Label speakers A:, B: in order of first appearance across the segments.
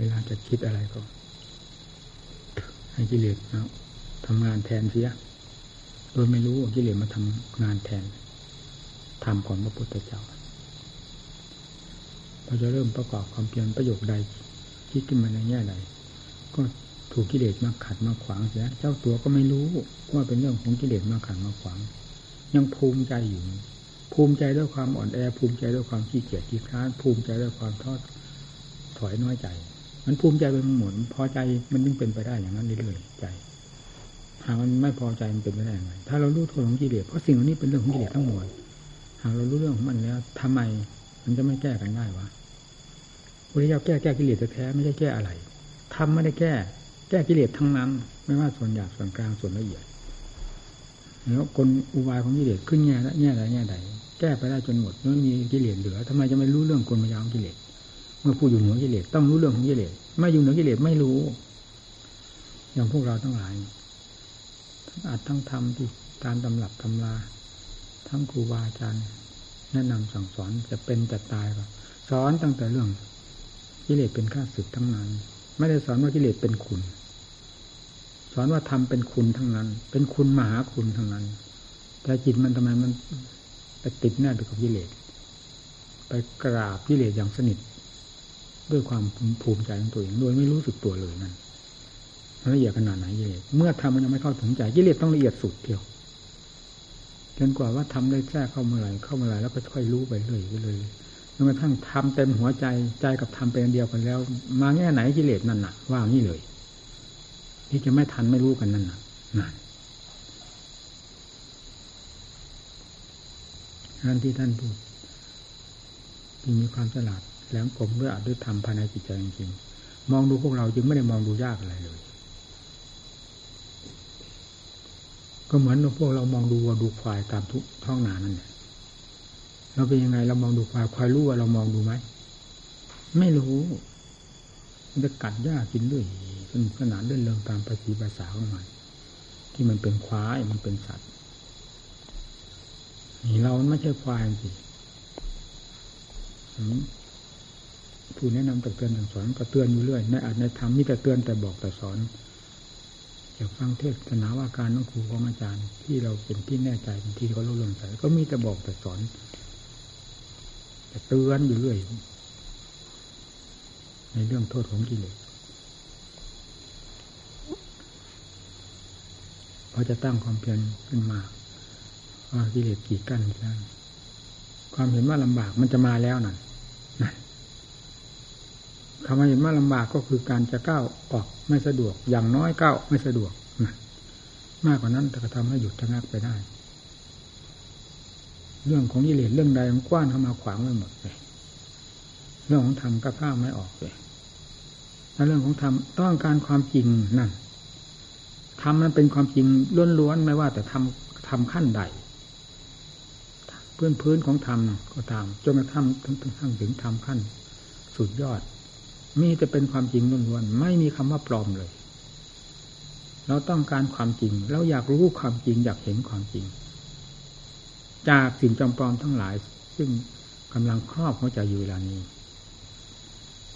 A: เวลาจะคิดอะไรก็ ให้กิเลสนะทำงานแทนเสีย โดยไม่รู้ว่ากิเลสมาทำงานแทนทำก่อนพระพุทธเจ้าพอจะเริ่มประกอบความเพียรประโยคใดคิดขึ้นมาในแง่ใดก็ถูกกิเลสมาขัดมาขวางเสียเจ้าตัวก็ไม่รู้ว่าเป็นเรื่องของกิเลสมาขัดมาขวาง ยังภูมิใจอยู่ ภูมิใจด้วยความอ่อนแอ ภูมิใจด้วยความขี้เกียจขี้คร้าน ภูมิใจด้วยความทอดถอยน้อยใจ มันภูมิใจไปหมดพอใจมันยิ่งเป็นไปได้อย่างนั้นเรื่อยๆใจ หากมันไม่พอใจมันเป็นไปได้ยังไงถ้าเรารู้โทษของกิเลสเพราะสิ่งเหล่านี้เป็นเรื่องของกิเลสทั้งหมดหากเรารู้เรื่องของมันแล้วทำไมมันจะไม่แก้กันได้วะพระเจ้าแก้แก้กิเลสแท้ไม่ใช่แก้อะไรทำไม่ได้แก้ แก้กิเลสทั้งนั้น ไม่ว่าส่วนหยาบส่วนกลางส่วนละเอียดแล้วกลอุบายของกิเลสขึ้นแง่ละแง่ใดแง่ใดแก้ไปได้จนหมดไม่มีกิเลสเหลือทำไมจะไม่รู้เรื่องกลมายาของกิเลส เมื่อผู้อยู่เหนือกิเลสต้องรู้เรื่องของกิเลสไม่อยู่เหนือกิเลสไม่รู้ อย่างพวกเราทั้งหลายทั้งอาจทั้งทำที่การตำรับตำราทั้งครูบาอาจารย์แนะนำสั่งสอนจะเป็นจะตายก็สอนตั้งแต่เรื่องกิเลสเป็นข้าศึกทั้งนั้น ไม่ได้สอนว่ากิเลสเป็นคุณ สอนว่าทำเป็นคุณทั้งนั้น เป็นคุณมหาคุณทั้งนั้น แต่จิตมันทำไมมันไปติดแน่ไปกับกิเลสไปกราบกิเลสอย่างสนิท ด้วยความภูมิใจของตัวเองโดยไม่รู้สึกตัวเลยนั่นมันละเอียดขนาดไหนกิเลสเมื่อทำมันยังไม่เข้าถึงใจกิเลสต้องละเอียดสุดเดียวจนกว่าว่าทำได้แท้เข้าเมื่อไหร่เข้าเมื่อไหร่แล้วก็ค่อยรู้ไปเรื่อยๆเลยจนกระทั่งทำเต็มหัวใจใจกับทำเป็นเดียวกันแล้ว มาแง่ไหนกิเลสนั่นน่ะ ว่างี้เลย ที่จะไม่ทันไม่รู้กันนั่นน่ะนั่นนั่นที่ท่านพูดที่มีความฉลาด แหลมคมด้วยอาจด้วยธรรมภายในจิตใจจริงๆมองดูพวกเราจึงไม่ได้มองดูยากอะไรเลย ก็เหมือนพวกเรามองดูวัวดูควายตามทุกท้องนานั่นแหละเราเป็นยังไงเรามองดูควายควายรู้ว่าเรามองดูไหมไม่รู้มันจะกัดหญ้ากินด้วยสนุกสนานเล่นเริงตามภาษีภาษาของมันที่มันเป็นควายมันเป็นสัตว์นี่เราไม่ใช่ควายสิ ผู้แนะนำตักเตือนสั่งสอนก็เตือนอยู่เรื่อยในอาจในธรรมมีแต่เตือนแต่บอกแต่สอนอยากฟังเทศนาว่าการของครูของอาจารย์ ที่เราเป็นที่แน่ใจเป็นที่เขารู้เรื่องใส่ก็มีแต่บอกแต่สอนแต่เตือนอยู่เรื่อยในเรื่องโทษของกิเลสพอจะตั้งความเพียรขึ้นมาว่ากิเลสกี่กั้นแล้วความเห็นว่าลำบากมันจะมาแล้วนั่นนั่น คำว่าเห็นว่าลำบากก็คือการจะก้าวออกไม่สะดวก อย่างน้อยก้าวไม่สะดวกนะมากกว่านั้นแต่ก็ทำให้หยุดชะงักไปได้ เรื่องของกิเลสเรื่องใดมันกว้านเข้ามาขวางไว้หมดเลยเรื่องของธรรมก็ข้าไม่ออกเลยแล้วเรื่องของธรรมต้องการความจริงนั่นธรรมนั้นเป็นความจริงล้วนๆไม่ว่า แต่ทำทำขั้นใดพื่อนพื้นของธรรมก็ตามจนกระทั่งถึงถึงธรรมขั้น สุดยอด มีแต่เป็นความจริงล้วนๆไม่มีคำว่าปลอมเลย เราต้องการความจริง เราอยากรู้ความจริง อยากเห็นความจริง จากสิ่งจำปลอมทั้งหลาย ซึ่งกำลังครอบหัวใจอยู่เวลานี้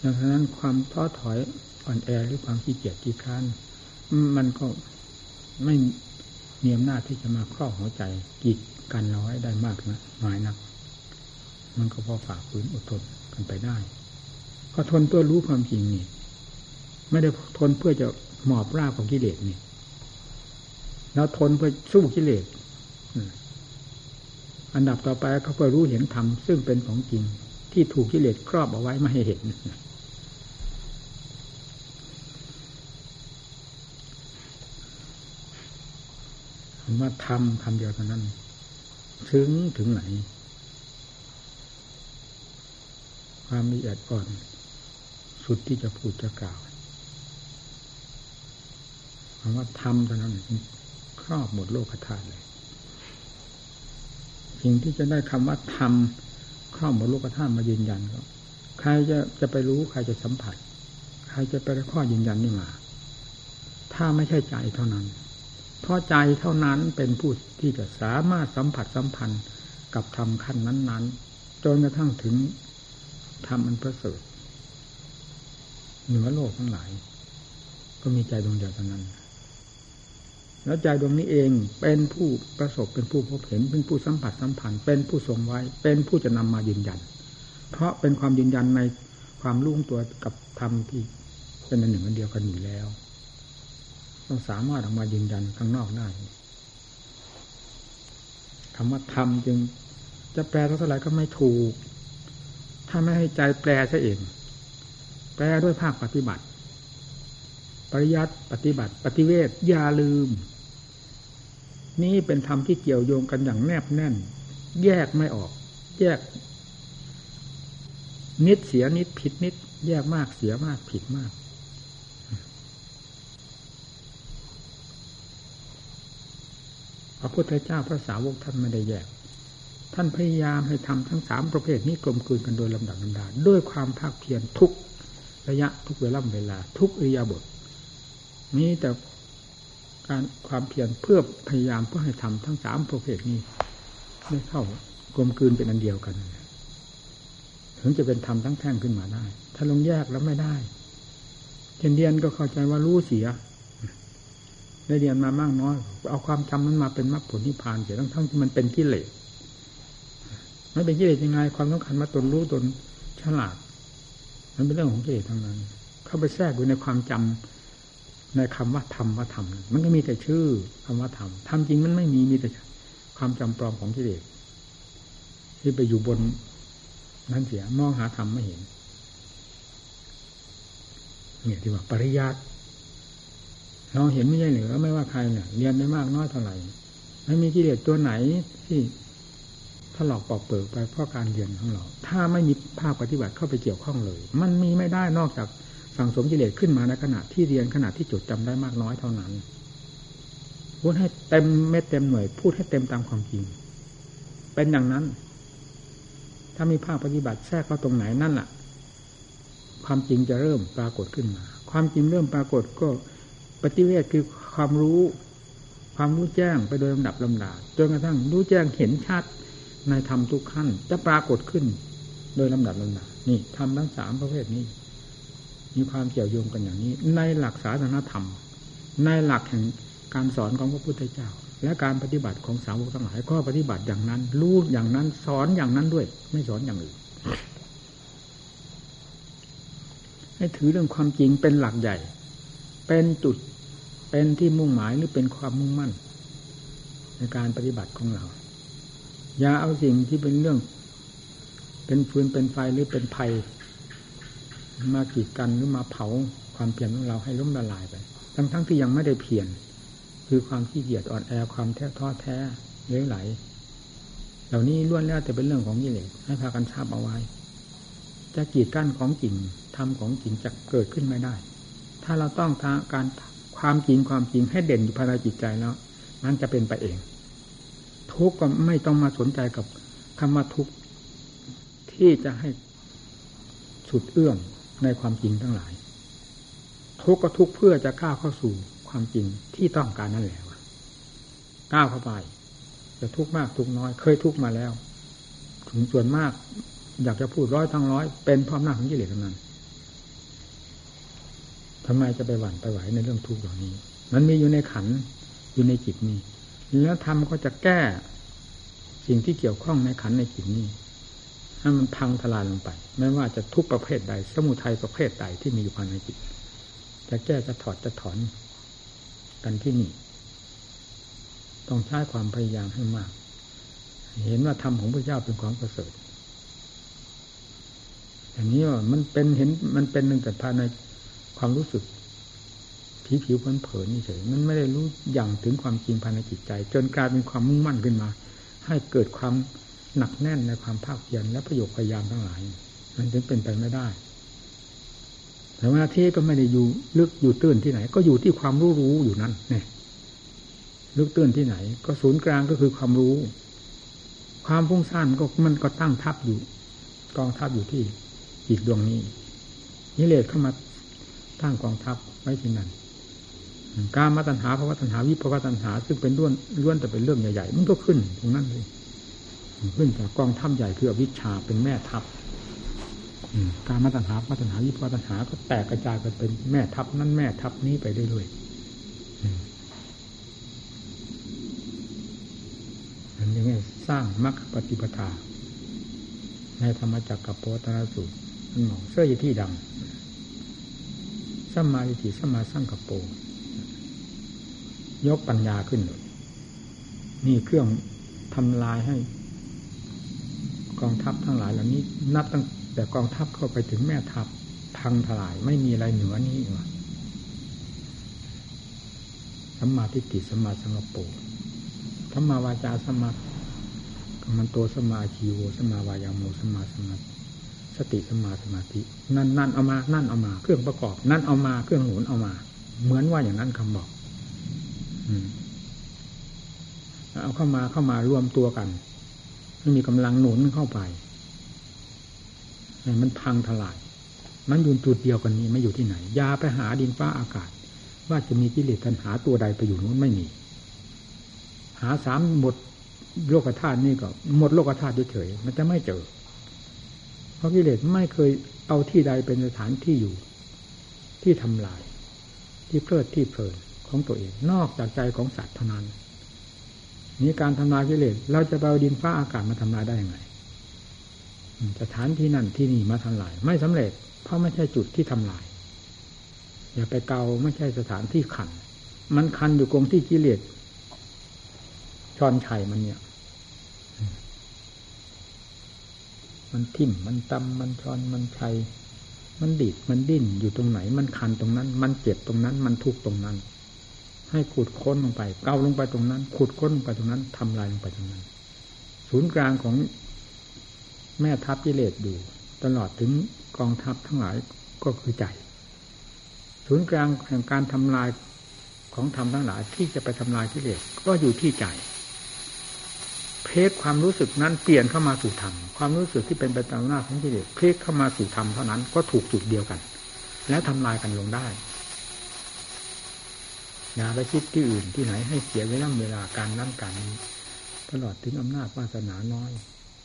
A: ดังนั้นความท้อถอยอ่อนแอหรือความขี้เกียจขี้ค้านมันก็ไม่มีอำนาจที่จะมาครอบหัวใจกีดกันเราให้ได้มากนะน้อยนัก มันก็พอฝ่าฝืนอดทนกันไปได้ ก็ทนเพื่อรู้ความจริงนี่ ไม่ได้ทนเพื่อจะหมอบราบของกิเลสนี่แล้วทนเพื่อสู้กิเลสอันดับต่อไปเขาเพื่อรู้เห็นธรรมซึ่งเป็นของจริง ที่ถูกกิเลสครอบเอาไว้ไม่ให้เห็นคำว่าทำคำเดียวเท่านั้น ถึงถึงไหน ความละเอียดอ่อน สุดที่จะพูดจะกล่าวคำว่าทำเท่านั้นครอบหมดโลกธาตุเลยสิ่งที่จะได้คำว่าทำครอบหมดโลกธาตุมายืนยันก็ใครจะจะไปรู้ใครจะสัมผัส ใครจะไปข้อยืนยันนี่มาถ้าไม่ใช่ใจเท่านั้น เพราะใจเท่านั้นเป็นผู้ที่จะสามารถสัมผัสสัมพันธ์กับธรรมขั้นนั้น ๆ จนกระทั่งถึงธรรมอันประเสริฐ เหนือโลกทั้งหลาย ก็มีใจดวงเดียวเท่านั้น แล้วใจดวงนี้เองเป็นผู้ประสบเป็นผู้พบเห็น เป็นผู้สัมผัสสัมพันธ์เป็นผู้ทรงไว้ เป็นผู้จะนำมายืนยัน เพราะเป็นความยืนยันในความรุ่งตัวกับธรรมที่เป็นอันหนึ่งอันเดียวกันอยู่แล้วต้องสามารถออกมายืนยันข้างนอกได้คำว่าธรรมจึง จะแปลเท่าไหร่ก็ไม่ถูก ถ้าไม่ให้ใจแปลซะเอง แปลด้วยภาคปฏิบัติ ปริยัติปฏิบัติ ปฏิเวทอย่าลืม นี่เป็นธรรมที่เกี่ยวโยงกันอย่างแนบแน่น แยกไม่ออก แยก นิดเสียนิดผิดนิด แยกมากเสียมากผิดมากพระพุทธเจ้าพระสาวกท่านไม่ได้แยกท่านพยายามให้ทำทั้งสามประเภทนี้กลมกลืนกันโดยลำดับลำดาด้วยความภาคเพียรทุก ระยะทุกเวลาเวลา ทุกอิยาบทนี้แต่การความเพียรเพื่อพยายามเพื่อให้ทำทั้งสามประเภทนี้ไม่เข้ากลมกลืนเป็นอันเดียวกัน ถึงจะเป็นธรรมทั้งแท่งขึ้นมาได้ ถ้าลงแยกแล้วไม่ได้เช่นเดียนก็เข้าใจว่ารู้เสีย ได้เรียนมามากน้อย เอาความจำนั้นมาเป็นมรรคผลนิพพานเสียทั้งทั้งที่มันเป็นกิเลสไม่เป็นกิเลสยังไง ความสำคัญมาตนรู้ตนฉลาด มันเป็นเรื่องของกิเลสทั้งนั้น เข้าไปแทรกอยู่ในความจำในคำว่าธรรมว่าธรรมมันก็มีแต่ชื่อคำว่าธรรมธรรมจริงมันไม่มีมีแต่ความจำปลอมของกิเลสที่ไปอยู่บนนั้นเสียมองหาธรรมไม่เห็น เนี่ยที่ว่าปริยัติเราเห็นไม่ใช่หรือไม่ว่าใครเนี่ยเรียนได้มากน้อยเท่าไหร่ไม่มีกิเลสตัวไหนที่ ถลอกปอกเปิดไปเพราะการเรียนของเรา ถ้าไม่มีภาคปฏิบัติเข้าไปเกี่ยวข้องเลย มันมีไม่ได้นอกจากสั่งสมกิเลสขึ้นมาในขณะที่เรียนขณะที่จดจำได้มากน้อยเท่านั้นพูดให้เต็มเม็ดเต็มหน่วย พูดให้เต็มตามความจริง เป็นอย่างนั้น ถ้ามีภาคปฏิบัติแทรกเข้าตรงไหนนั่นแหละความจริงจะเริ่มปรากฏขึ้นมา ความจริงเริ่มปรากฏก็ปฏิเวทคือความรู้ ความรู้แจ้งไปโดยลำดับลำดาจนกระทั่งรู้แจ้งเห็นชัด ในธรรมทุกขั้น จะปรากฏขึ้น โดยลำดับลำดานี่ทำทั้งสามประเภทนี้ มีความเกี่ยวโยงกันอย่างนี้ ในหลักศาสนาธรรม ในหลักแห่งการสอนของพระพุทธเจ้า และการปฏิบัติของสาวกทั้งหลายก็ปฏิบัติอย่างนั้น รู้อย่างนั้นสอนอย่างนั้นด้วย ไม่สอนอย่างอื่นให้ถือเรื่องความจริงเป็นหลักใหญ่ เป็นจุดเป็นที่มุ่งหมายหรือเป็นความมุ่งมั่น ในการปฏิบัติของเรา อย่าเอาสิ่งที่เป็นเรื่อง เป็นฟืนเป็นไฟหรือเป็นภัย มากีดกันหรือมาเผาความเพียรของเราให้ล้มละลายไปทั้งๆทที่ยังไม่ได้เพียรคือความขี้เกียจอ่อนแอความแท้ท้อแท้เลื้ยไหล เหล่านี้ล้วนแล้วแต่เป็นเรื่องของกิเลสให้พากันทราบเอาไว้ จะกีดกั้นของจริงทำของจริงจะเกิดขึ้นไม่ได้ ถ้าเราต้องการความจริงความจริงให้เด่นอยู่ภายในจิตใจแล้วนั้นจะเป็นไปเอง ทุกข์ก็ไม่ต้องมาสนใจกับคำว่าทุกข์ที่จะให้สุดเอื้อมในความจริงทั้งหลาย ทุกข์ก็ทุกข์เพื่อจะก้าวเข้าสู่ความจริงที่ต้องการนั่นแหละก้าวเข้าไป จะทุกข์มากทุกข์น้อย เคยทุกข์มาแล้ว ถึงส่วนมาก อยากจะพูดร้อยทั้งร้อย เป็นพร้อมหน้าของกิเลสทั้งนั้นทำไมจะไปหวั่นไปไหวในเรื่องทุกข์เหล่านี้ มันมีอยู่ในขันอยู่ในจิตนี้ แล้วทำก็จะแก้ สิ่งที่เกี่ยวข้องในขันในจิตนี้ให้มันพังทลายลงไป ไม่ว่าจะทุกประเภทใด สมุทัยประเภทใดที่มีอยู่ภายในจิต จะแก้จะถอดจะถอนกันที่นี่ ต้องใช้ความพยายามให้มาก เห็นว่าธรรมของพระเจ้าเป็นของประเสริฐอย่างนี้ว่ามันเป็นเห็นมันเป็นหนึ่งแต่ภายในความรู้สึก ผิวผิวเผินนี่เฉยมันไม่ได้รู้อย่างถึงความจริงภายในจิตใจ จนกลายเป็นความมุ่งมั่นขึ้นมา ให้เกิดความหนักแน่นในความภาคเพียรและประโยชน์พยายามทั้งหลาย มันถึงเป็นไปไม่ได้แต่ว่าที่ก็ไม่ได้อยู่ลึกอยู่ตื้นที่ไหน ก็อยู่ที่ความรู้รู้อยู่นั่นเนี่ยลึกตื้นที่ไหน ก็ศูนย์กลางก็คือความรู้ ความพุ่งสั้นก็มันก็ตั้งทับอยู่ กองทับอยู่ที่จิตดวงนี้นิเลศเข้ามาตั้งกองทัพไว้ที่นั่น การมาตัญหาภาวะตัญหาวิภาวะตัญหา ซึ่งเป็นล้วนล้วนแต่เป็นเรื่องใหญ่ๆมันก็ขึ้นตรงนั้นเลยขึ้นจากกองทัพใหญ่คืออวิชชาเป็นแม่ทัพการมาตัญหามาตัญหาวิปตัญหา ก็แตกกระจายกันเป็นแม่ทัพนั่นแม่ทัพนี้ไปเรื่อยๆอันนี้สร้างมรรคปฏิปทา ในธรรมจักรกับโพธนาสูตรมันหมอเสื้อยี่ที่ดังสัมมาธิสมาสร้างกับโป ยกปัญญาขึ้นเลยนี่เครื่องทำลายให้ กองทัพทั้งหลายเหล่านี้ นับตั้งแต่กองทัพเข้าไปถึงแม่ทัพพังทลายไม่มีอะไรเหนือนี้หรอสัมมาทิฏฐิสัมมาสังกปรสัมมาวาจาสัมมากัมมันโตสัมมาชีโวสัมมาวายาโมสัมมาสมาสติสัมมาสมาธิ นั่นนั่นเอามา นั่นเอามา เครื่องประกอบ นั่นเอามา เครื่องหนุนเอามา เหมือนว่าอย่างนั้นคำบอก เอาเข้ามาเข้ามารวมตัวกันมันมีกำลังหนุนเข้าไปมันพังทลาย มันอยู่จุดเดียวกันนี้ไม่อยู่ที่ไหนยาไปหาดินฟ้าอากาศ ว่าจะมีกิเลสตัณหาตัวใดไปอยู่นู้นไม่มี หาสามหมดโลกธาตุนี่ก็หมดโลกธาตุเฉยๆมันจะไม่เจอ เพราะกิเลสไม่เคยเอาที่ใดเป็นสถานที่อยู่ ที่ทำลาย ที่เพลิดที่เพลิน ของตัวเอง นอกจากใจของสัตว์เท่านั้นนี่การทำลายกิเลสเราจะเอาดินฟ้าอากาศมาทำลายได้ยังไงสถานที่นั่นที่นี่มาทำลาย ไม่สำเร็จ เพราะไม่ใช่จุดที่ทำลาย อย่าไปเกาไม่ใช่สถานที่ขัน มันคันอยู่กรงที่กิเลสชอนชัยมันเนี่ย มันทิ่มมันตำมันชอนมันชัยมันดิดมันดิ้นอยู่ตรงไหน มันคันตรงนั้น มันเจ็บตรงนั้น มันทุกตรงนั้น ให้ขุดค้นลงไป เกาลงไปตรงนั้น ขุดค้นลงไปตรงนั้นทำลายลงไปตรงนั้น ศูนย์กลางของแม่ทัพกิเลสอยู่ตลอดถึงกองทัพทั้งหลายก็คือใจ ศูนย์กลางแห่งการทำลายของธรรมทั้งหลายที่จะไปทำลายกิเลสก็อยู่ที่ใจ เพลกความรู้สึกนั้นเปลี่ยนเข้ามาสู่ธรรมความรู้สึกที่เป็นไปตามหน้าของกิเลสเพลกเข้ามาสู่ธรรมเท่านั้นก็ถูกจุดเดียวกัน แล้วทำลายกันลงได้ อย่าไปคิดที่อื่นที่ไหนให้เสียเวลาเวลาการนั่งการนี้ตลอดถึงอำนาจวาสนาน้อย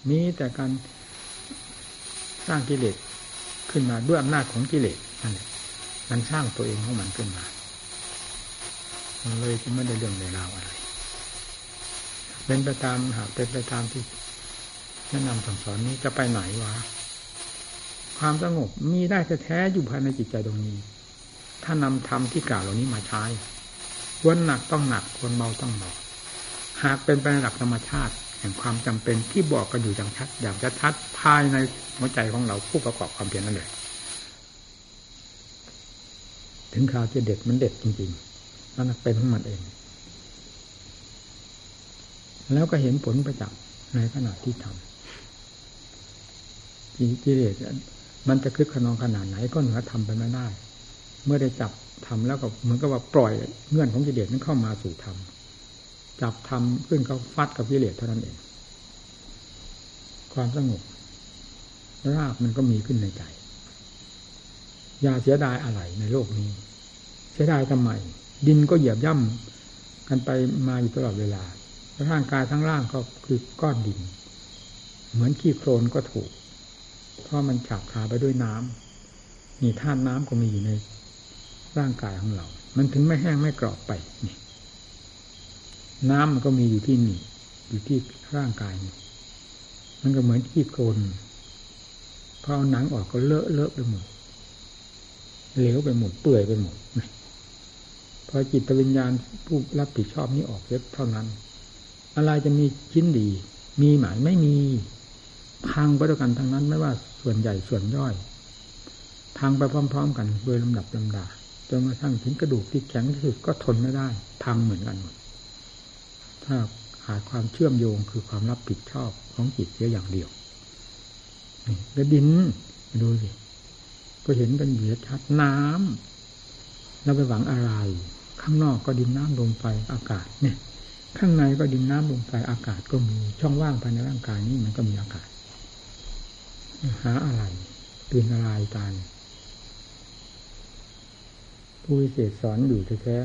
A: มีแต่การสร้างกิเลสขึ้นมาด้วยอำนาจของกิเลสนั่นแหละมันสร้างตัวเองของมันขึ้นมา มันเลยจะไม่ได้เรื่องในราวอะไร เป็นไปตามหากเป็นไปตามที่แนะนำสั่งสอนนี้จะไปไหนวะ ความสงบมีได้แท้ๆอยู่ภายในจิตใจตรงนี้ ถ้านำธรรมที่กล่าวเหล่านี้มาใช้ ควรหนักต้องหนักควรเบาต้องเบาหากเป็นไประดับธรรมชาติ แห่งความจำเป็นที่บอกกันอยู่อย่างชัดอย่างชัดภายในหัวใจของเราผู้ประกอบความเพียรนั่นแหละถึงคราวจะเด็ดมันเด็ดจริงๆนั่นเป็นของมันเอง แล้วก็เห็นผลประจักษ์ในขณะที่ทำกิเลสมันจะคึกขนองขนาดไหนก็เหนือทำไปไม่ได้ เมื่อได้จับ ทำแล้วก็เหมือนกับว่าปล่อยเงื่อนของกิเลสนั้นเข้ามาสู่ธรรมจับธรรมขึ้นเขาฟัดกับกิเลสเท่านั้นเอง ความสงบรากมันก็มีขึ้นในใจ อย่าเสียดายอะไรในโลกนี้ เสียดายทำไม ดินก็เหยียบย่ำกันไปมาอยู่ตลอดเวลา ร่างกายทั้งร่างก็คือก้อนดิน เหมือนขี้โคลนก็ถูก เพราะมันฉาบขาไปด้วยน้ำนี่ท่านน้ำก็มีอยู่ใน ร่างกายของเรา มันถึงไม่แห้งไม่กรอบไปนี่น้ำมันก็มีอยู่ที่นี่ อยู่ที่ร่างกายนี่มันก็เหมือนขี้โคลนพอเอาหนังออกก็เลอะเลอะไปหมดเหลวไปหมดเปื่อยไปหมดพอจิตวิญญาณผู้รับผิดชอบนี้ออกเยอะเท่านั้น อะไรจะมีชิ้นดี มีหมายไม่มีพังไปด้วยกันทั้งนั้น ไม่ว่าส่วนใหญ่ส่วนย่อย พังไปพร้อม ๆ กันโดยลำดับลำดา จนกระทั่งถึงกระดูกที่แข็งที่สุดก็ทนไม่ได้พังเหมือนกันหมดถ้าขาดความเชื่อมโยงคือความรับผิดชอบของจิตเสียอย่างเดียวแล้วดินดูสิก็เห็นกันอยู่ชัดน้ำเราไปหวังอะไร ข้างนอกก็ดินน้ำลมไฟอากาศเนี่ย ข้างในก็ดินน้ำลมไฟอากาศก็มีช่องว่างภายในร่างกายนี้มันก็มีอากาศ หาอะไรตื่นอะไรกัน ผู้วิเศษสอนอยู่แท้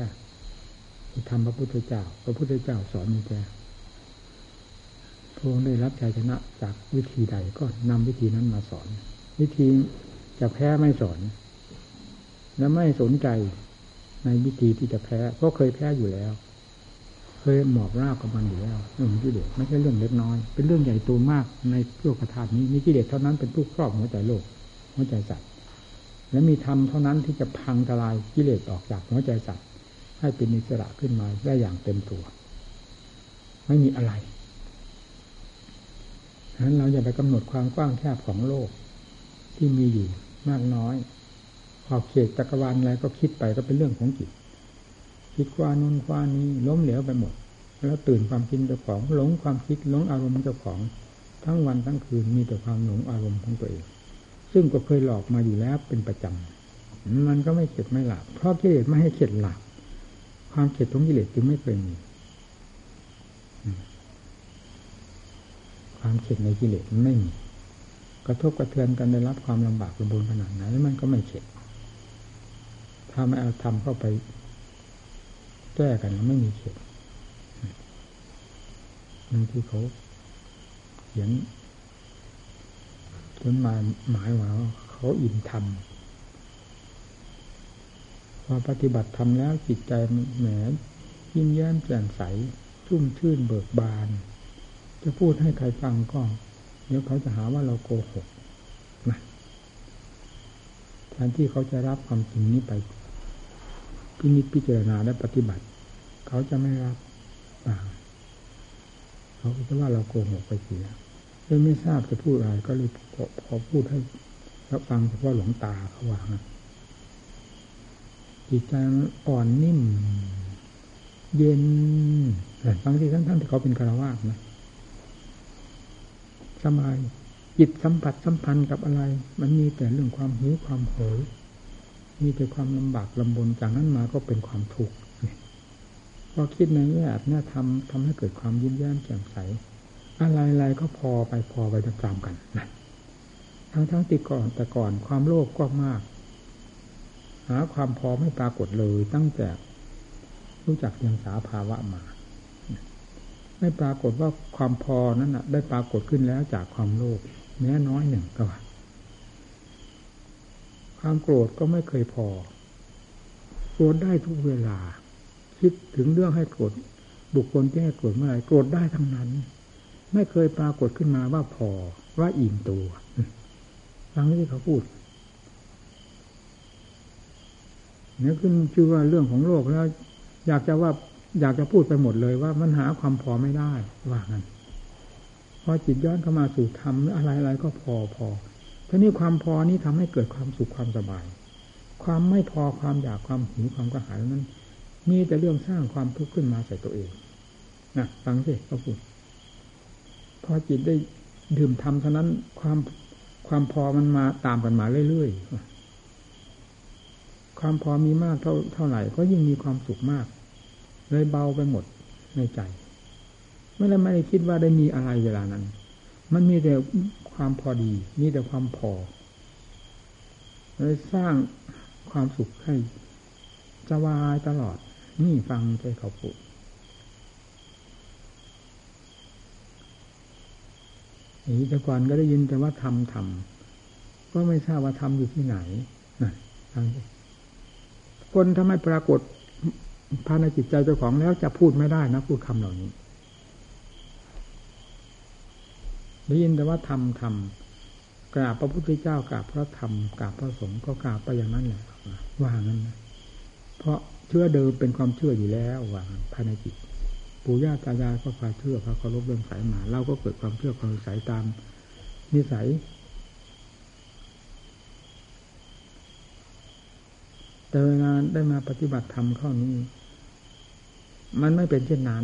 A: ๆทำพระพุทธเจ้า พระพุทธเจ้าสอนมีแท้พระองค์ได้รับใจชนะจากวิธีใดก็นำวิธีนั้นมาสอน วิธีจะแพ้ไม่สอน และไม่สนใจในวิธีที่จะแพ้เพราะเคยแพ้อยู่แล้ว เคยหมอบราบกับมันอยู่แล้วเรื่องกิเลสไม่ใช่เรื่องเล็กน้อย เป็นเรื่องใหญ่โตมากในโลกธาตุนี้มีกิเลสเท่านั้นเป็นผู้ครอบหัวใจโลกหัวใจสัตว์ และมีธรรมเท่านั้นที่จะพังทลายกิเลสออกจากหัวใจสัตว์ให้เป็นอิสระขึ้นมาได้อย่างเต็มตัว ไม่มีอะไรฉะนั้นเราอย่าไปกำหนดความกว้างแคบของโลกที่มีอยู่มากน้อยขอบเขตจักรวาลอะไรก็คิดไปก็เป็นเรื่องของจิตคิดว่านุนว่านี้ล้มเหลวไปหมด แล้วตื่นความคิดเจ้าของหลงความคิดหลงอารมณ์เจ้าของ ทั้งวันทั้งคืนมีแต่ความหลงอารมณ์ของตัวเอง ซึ่งก็เคยหลอกมาอยู่แล้วเป็นประจำมันก็ไม่เข็ดไม่หลับเพราะกิเลสไม่ให้เข็ดหลับความเข็ดของกิเลสจึงไม่เคยมีความเข็ดในกิเลสมันไม่มีกระทบกระเทือนกันได้รับความลำบากลำบนขนาดไหนมันก็ไม่เข็ดถ้าไม่เอาทำเข้าไปแก้กันไม่มีเข็ดนั่นที่เขาเขียน จนมาหมายว่าเขาอินทำพอปฏิบัติทำแล้วจิตใจแหมยิ้มแย้มแจ่มใส ชุ่มชื่นเบิกบาน จะพูดให้ใครฟังก็ เดี๋ยวเขาจะหาว่าเราโกหกนะแทนที่เขาจะรับความจริงนี้ไปพินิจพิจารณาและปฏิบัติ เขาจะไม่รับป่าเขาจะว่าเราโกหกไปเสีย เลยไม่ทราบจะพูดอะไรก็เลยพอพูดให้รับฟังเฉพาะหลวงตาเขาว่าจิตใจอ่อนนิ่ม เย็นแต่บางทีท่านท่านที่เขาเป็นคารวะนะสบายจิตสัมผัสสัมพันธ์กับอะไร มันมีแต่เรื่องความหิวความโหยมีแต่ความลำบากลำบนจากนั้นมาก็เป็นความทุกข์พอคิดในแง่เนี่ยทำทำให้เกิดความยิ้มแย้มแจ่มใส อะไรๆก็พอไปพอไปตามกันนะทั้งทั้งติก่อนแต่ก่อนความโลภก็มาก หาความพอไม่ปรากฏเลยตั้งแต่รู้จักยังสาภาวะมา ไม่ปรากฏว่าความพอนั้นนะได้ปรากฏขึ้นแล้วจากความโลภแม้น้อยหนึ่งก็ว่าความโกรธก็ไม่เคยพอโกรธได้ทุกเวลา คิดถึงเรื่องให้โกรธบุคคลที่ให้โกรธเมื่อไรโกรธได้ทั้งนั้น ไม่เคยปรากฏขึ้นมาว่าพอว่าอิ่มตัวฟังที่เขาพูดเนี่ยขึ้นชื่อว่าเรื่องของโลกแล้ว อยากจะว่าอยากจะพูดไปหมดเลยว่ามันหาความพอไม่ได้ว่างั้นพอจิตย้อนเข้ามาสู่ธรรมอะไรอะไรก็พอพอทีนี้ความพอนี้ทำให้เกิดความสุขความสบาย ความไม่พอความอยากความหิวความกระหายนั้น มีแต่เรื่องสร้างความทุกข์ขึ้นมาใส่ตัวเองนะฟังสิเขาพูด พอจิตได้ดื่มทำเท่านั้นความความพอมันมาตามกันมาเรื่อยๆ ความพอมีมากเท่าเท่าไหร่ ก็ยิ่งมีความสุขมาก เลยเบาไปหมดในใจ ไม่ได้ไม่ได้คิดว่าได้มีอะไรเวลานั้น มันมีแต่ความพอดี มีแต่ความพอเลยสร้างความสุขให้สบายตลอด นี่ฟังใจเขาพูด นี่แต่ก่อนก็ได้ยินแต่ว่าทำทำก็ไม่ทราบว่าทำอยู่ที่ไหนนะฟังคนทำให้ปรากฏภายในจิตใจเจ้าของแล้วจะพูดไม่ได้นะพูดคำเหล่านี้ได้ยินแต่ว่าทำทำกราบพระพุทธเจ้ากราบพระธรรมกราบพระสงฆ์ก็กราบไปอย่างนั้นแหละว่างั้นนะเพราะเชื่อเดิมเป็นความเชื่ออยู่แล้วว่าภายในจิต ปู่ย่าตายายก็พาเชื่อพาเคารพเรื่องสายมาเราก็เกิดความเชื่อความสายตามนิสัย แต่เวลาได้มาปฏิบัติธรรมข้อนี้ มันไม่เป็นเช่นนั้น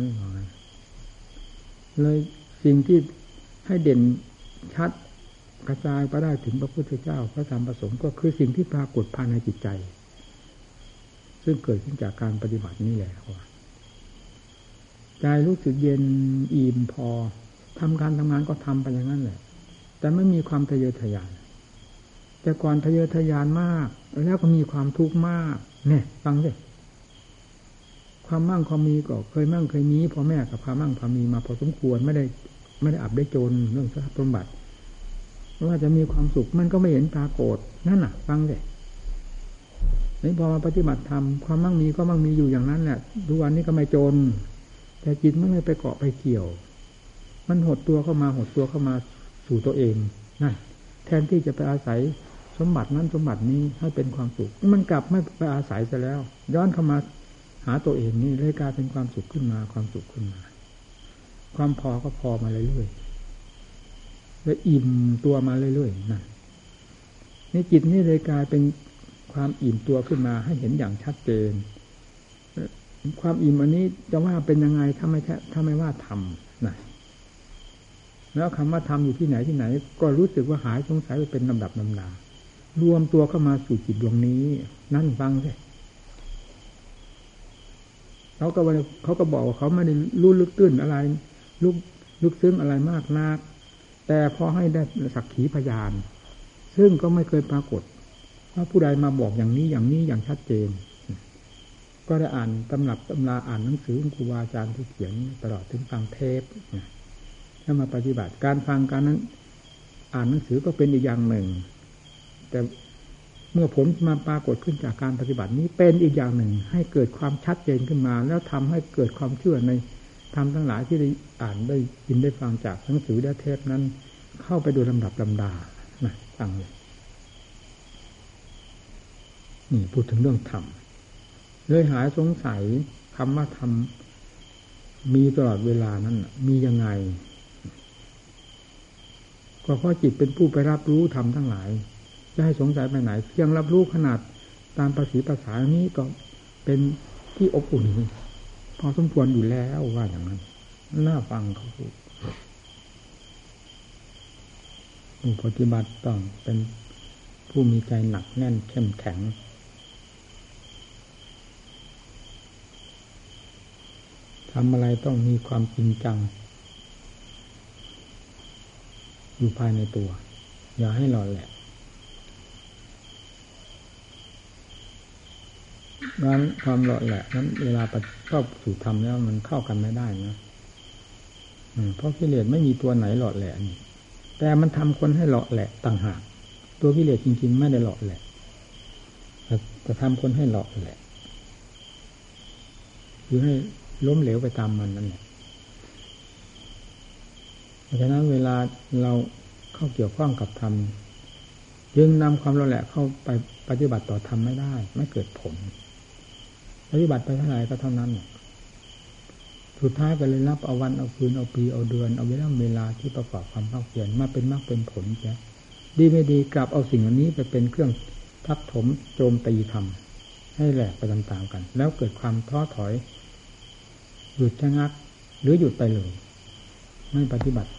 A: เลยสิ่งที่ให้เด่นชัดกระจายไปได้ถึงพระพุทธเจ้าพระธรรมประสงค์ก็คือสิ่งที่ปรากฏภายในจิตใจ ซึ่งเกิดขึ้นจากการปฏิบัตินี่แหละว่า ใจรู้สึกเย็นอิ่มพอทำการทำงานก็ทำไปอย่างนั้นแหละ แต่ไม่มีความทะเยอทะยาน แต่ก่อนทะเยอทะยานมาก แล้วก็มีความทุกข์มาก เนี่ยฟังสิความมั่งความมีก็เคยมั่งเคยมีพ่อแม่กับพามั่งพามีมาพอสมควรไม่ได้ไม่ได้อับได้จนเรื่องทรัพย์สมบัติว่าจะมีความสุขมันก็ไม่เห็นปรากฏนั่นน่ะ ฟังเลยนี่พอมาปฏิบัติธรรมความมั่งมีก็มั่งมีอยู่อย่างนั้นแหละทุกวันนี้ก็ไม่จน แต่จิตมันไม่ไปเกาะไปเกี่ยว มันหดตัวเข้ามาหดตัวเข้ามาสู่ตัวเองนั่นแทนที่จะไปอาศัยสมบัตินั้นสมบัตินี้ให้เป็นความสุข มันกลับไม่ไปอาศัยซะแล้ว ย้อนเข้ามาหาตัวเองนี่เลยกลายเป็นความสุขขึ้นมา ความสุขขึ้นมา ความพอก็พอมาเรื่อยๆแล้วอิ่มตัวมาเรื่อยๆนั่นนี่จิตนี่เลยกลายเป็นความอิ่มตัวขึ้นมาให้เห็นอย่างชัดเจน ความอิ่มอันนี้จะว่าเป็นยังไงถ้าไม่ถ้าไม่ว่าทำนะแล้วคำว่าทำอยู่ที่ไหนที่ไหน ก็รู้สึกว่าหายสงสัยไปเป็นลำดับลำดารวมตัวเข้ามาสู่จิตดวงนี้ นั่นฟังสิเขาก็เขาก็บอกว่าเขาไม่ได้รู้ลึกตื้นอะไรลึกลึกซึ้งอะไรมากนัก แต่พอให้ได้สักขีพยาน ซึ่งก็ไม่เคยปรากฏว่าผู้ใดมาบอกอย่างนี้อย่างนี้อย่างชัดเจน ก็ได้อ่านตำรับตำราอ่านหนังสือของครูบาอาจารย์ที่เขียนตลอดถึงฟังเทปแล้วมาปฏิบัติการฟังการนั้น อ่านหนังสือก็เป็นอีกอย่างหนึ่ง แต่เมื่อผลมาปรากฏขึ้นจากการปฏิบัตินี้เป็นอีกอย่างหนึ่ง ให้เกิดความชัดเจนขึ้นมา แล้วทำให้เกิดความเชื่อในธรรมทั้งหลายที่ได้อ่านได้ยินได้ฟังจากหนังสือและเทปนั้น เข้าไปโดยลำดับลำดานะฟังเลยนี่พูดถึงเรื่องธรรม เลยหายสงสัยคำว่าธรรมมีตลอดเวลานั้นมียังไง ก็เพราะจิตเป็นผู้ไปรับรู้ธรรมทั้งหลาย จะให้สงสัยไปไหน เพียงรับรู้ขนาดตามภาษีภาษานี้ก็เป็นที่อบอุ่นพอสมควรอยู่แล้วว่าอย่างนั้น น่าฟังเขาพูดผู้ปฏิบัติต้องเป็นผู้มีใจหนักแน่นเข้มแข็ง ทำอะไรต้องมีความจริงจัง อยู่ภายในตัว อย่าให้หลอนแหละนั้นความหลอนแหละนั้นเวลาเข้าสู่ธรรมแล้วมันเข้ากันไม่ได้นะเพราะกิเลสไม่มีตัวไหนหลอดแหละนี่แต่มันทำคนให้หลอดแหละต่างหาก ตัวกิเลสจริงๆไม่ได้หลอดแหละแต่ทำคนให้หลอดแหละคือให้ ล้มเหลวไปตามมันนั่นแหละเพราะฉะนั้นเวลาเราเข้าเกี่ยวข้องกับธรรมยึงนำความเราแหละเข้าไปปฏิบัติต่อธรรมไม่ได้ ไม่เกิดผล ปฏิบัติไปเท่าไหร่ก็เท่านั้นสุดท้ายก็เลยรับเอาวันเอาคืนเอาปีเอาเดือนเอาเวลาเวลาที่ประกอบความภาคเพียรมาเป็นมากเป็นผลแค่ดีไม่ดีกลับเอาสิ่งอันนี้ไปเป็นเครื่องทักถมโจมตีธรรมให้แหลกไปตามๆกัน แล้วเกิดความท้อถอย หยุดชะงัก หรือหยุดไปเลย ไม่ปฏิบัติ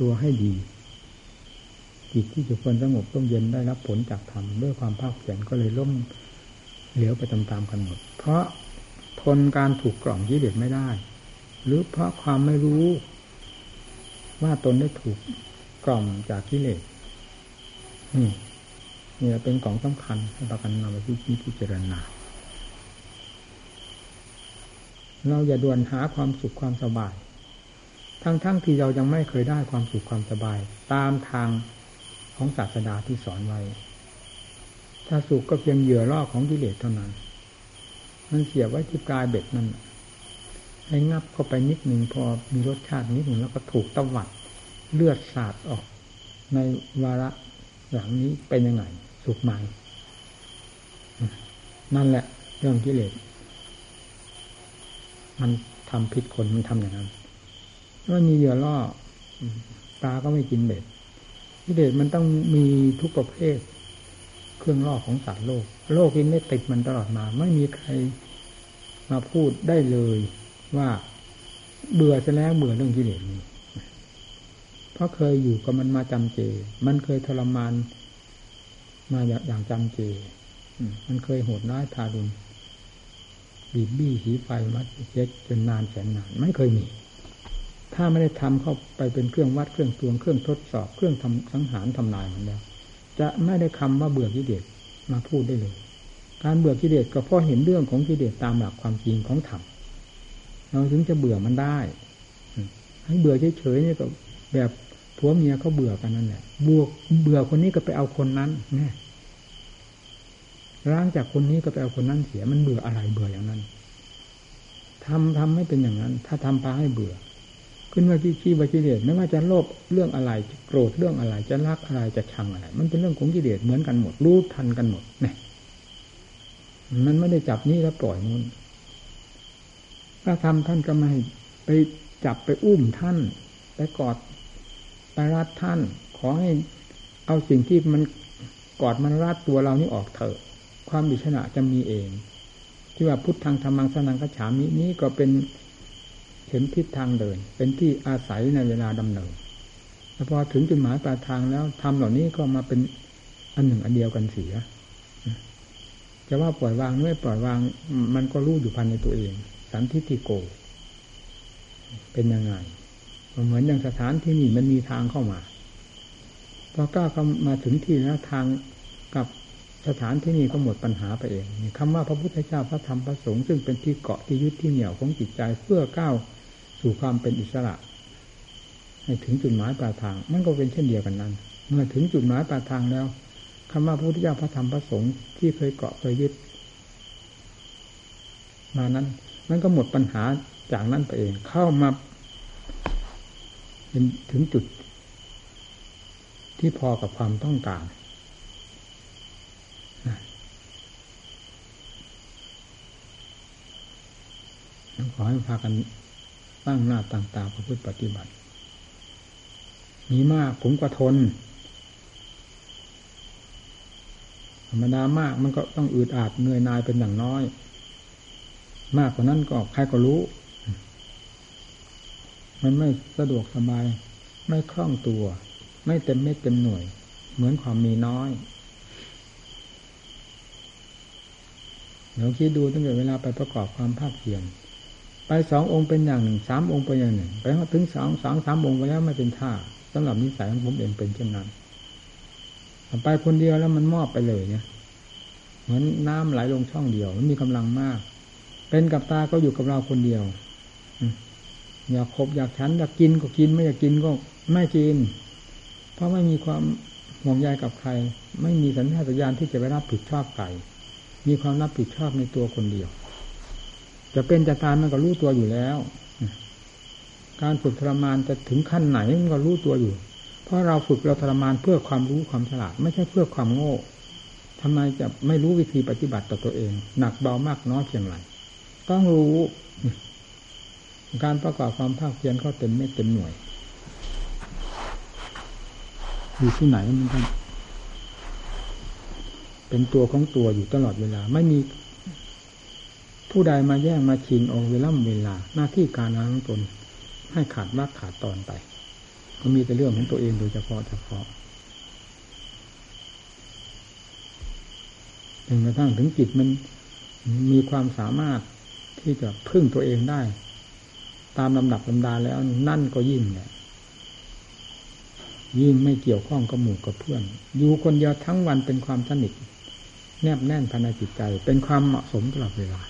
A: ตัวให้ดีจิตที่จะควรสงบต้องเย็นได้รับผลจากธรรมด้วยความภาคเพียรก็เลยล่มเหลวไปตามๆกันหมด เพราะทนการถูกกล่อมยี่เด็ดไม่ได้ หรือเพราะความไม่รู้ ว่าตนได้ถูกกล่อมจากกิเลสนี่นี่เป็นของสำคัญให้ประกันนำไปที่พิจารณา เราอย่าด่วนหาความสุขความสบาย ทั้งๆทที่เรายังไม่เคยได้ความสุขความสบาย ตามทางของศาสดาที่สอนไว้ ถ้าสุขก็เพียงเหยื่อล่อของกิเลสเท่านั้น มันเสียบไว้ที่ปลายเบ็ดนั่นให้งับเข้าไปนิดหนึ่งพอมีรสชาตินิดหนึ่งแล้วก็ถูกตะวัดเลือดสาดออก ในวาระหลังนี้เป็นยังไง สุขไหมนั่นแหละเรื่องกิเลส มันทำพิษคนมันทำอย่างนั้นว่ามีเหยื่อล่อปลาก็ไม่กินเบ็ดพิเดชมันต้องมีทุกประเภท เครื่องล่อของสัตว์โลก โลกนี้ไม่ติดมันตลอดมา ไม่มีใครมาพูดได้เลยว่าเบื่อจะแล้วเบื่อเรื่องกิเลสนี้เพราะเคยอยู่กับมันมาจำเจ มันเคยทรมานมาอย่างจำเจ มันเคยโหดร้ายทารุณ บีบบี้หีไฟมัดเช็ดจนนานแสนนานไม่เคยมี ถ้าไม่ได้ทำเข้าไปเป็นเครื่องวัดเครื่องตวงเครื่องทดสอบเครื่องทำสังหารทำลายมันแล้ว จะไม่ได้คำว่าเบื่อกิเลสมาพูดได้เลย การเบื่อกิเลสก็เพราะเห็นเรื่องของกิเลสตามหลักความจริงของธรรมเราถึงจะเบื่อมันได้ ให้เบื่อเฉยๆนี่ก็แบบผัวเมียเขาเบื่อกันนั่นแหละบวกเบื่อคนนี้ก็ไปเอาคนนั้นแน่ ร่างจากคนนี้ก็ไปเอาคนนั้นเสียมันเบื่ออะไรเบื่ออย่างนั้นทำทำไม่เป็นอย่างนั้น ถ้าทำพาให้เบื่อ ขึ้นว่าขี้ขี้บากิเลสไม่ว่าจะโลภเรื่องอะไรโกรธเรื่องอะไร จะรักอะไรจะชังอะไร มันเป็นเรื่องของกิเลสเหมือนกันหมดรู้ทันกันหมดเนี่ยมันไม่ได้จับนี่แล้วปล่อยนู้นถ้าทำท่านก็ไม่ไปจับไปอุ้มท่าน ไปกอดไปรัดท่าน ขอให้เอาสิ่งที่มันกอดมันรัดตัวเรานี่ออกเถอะ ความดิชนะจะมีเอง ที่ว่าพุทธังธรรมังสนังกฉามินี้ก็เป็นเข็มทิศทางเดิน เป็นที่อาศัยในเวลาดำเนินพอถึงจุดหมายปลายทางแล้วทำเหล่านี้ก็มาเป็นอันหนึ่งอันเดียวกันเสียจะว่าปล่อยวางไม่ปล่อยวาง มันก็รู้อยู่ภายในตัวเอง สันทิฏฐิโก เป็นยังไงเหมือนอย่างสถานที่นี่มันมีทางเข้ามาพอกล้าเข้ามาถึงที่แล้วทางกับ สถานที่นี้ก็หมดปัญหาไปเองคำว่าพระพุทธเจ้าพระธรรมพระสงฆ์ซึ่งเป็นที่เกาะที่ยึดที่เหนี่ยวของจิตใจเพื่อก้าวสู่ความเป็นอิสระให้ถึงจุดหมายปลายทาง มันก็เป็นเช่นเดียวกันนั้น เมื่อถึงจุดหมายปลายทางแล้วคำว่าพระพุทธเจ้าพระธรรมพระสงฆ์ที่เคยเกาะเคยยึดมานั้น มันก็หมดปัญหาจากนั้นไปเอง เข้ามาเป็นถึงจุดที่พอกับความต้องการ ให้พากันตั้งหน้าต่างตาประพฤติปฏิบัติ มีมากผมก็ทน ธรรมดามากมันก็ต้องอืดอาดเหนื่อยนายเป็นอย่างน้อย มากกว่านั้นก็ใครก็รู้ มันไม่สะดวกสบาย ไม่คล่องตัว ไม่เต็มเม็ดเต็มหน่วย เหมือนความมีน้อยเดี๋ยวคิดดูตั้งแต่เวลาไปประกอบความภาคเพียร สององค์เป็นอย่างหนึ่งสามองค์เป็นอย่างหนึ่งไปถึงสองสองสามองค์ไปแล้วไม่เป็นท่าสำหรับนิสัยของผมเองเป็นเช่นนั้นไปคนเดียวแล้วมันมอบไปเลยเนี่ย เหมือนน้ำไหลลงช่องเดียว มันมีกำลังมาก เป็นกับตาก็อยู่กับเราคนเดียวอยากคบอยากฉันอยากกินก็กิน ไม่อยากกินก็ไม่กิน เพราะไม่มีความห่วงใยกับใคร ไม่มีสัญชาตญาณที่จะไปรับผิดชอบไก่มีความรับผิดชอบในตัวคนเดียว จะเป็นจะตายมันก็รู้ตัวอยู่แล้ว การฝึกทรมานจะถึงขั้นไหนมันก็รู้ตัวอยู่ เพราะเราฝึกเราทรมานเพื่อความรู้ความฉลาด ไม่ใช่เพื่อความโง่ทำไมจะไม่รู้วิธีปฏิบัติต่อตัวเอง หนักเบามากน้อยเพียงไรต้องรู้การประกอบความภาคเพียรก็เต็มไม่เต็มหน่วย อยู่ที่ไหนมันเป็นตัวของตัวอยู่ตลอดเวลา ไม่มี ผู้ใดมาแย่งมาชิงเอาเวลาเวลาหน้าที่การงานของตนให้ขาดวักขาดตอนไป ก็มีแต่เรื่องของตัวเองโดยเฉพาะเฉพาะจนกระทั่งถึงจิตมันมีความสามารถที่จะพึ่งตัวเองได้ ตามลำดับลำดาแล้วนั่นก็ยิ่งเนี่ยยิ่งไม่เกี่ยวข้องกับหมู่กับเพื่อน อยู่คนเดียวทั้งวันเป็นความสนิท แนบแน่นภายในจิตใจ เป็นความเหมาะสมตลอดเวลา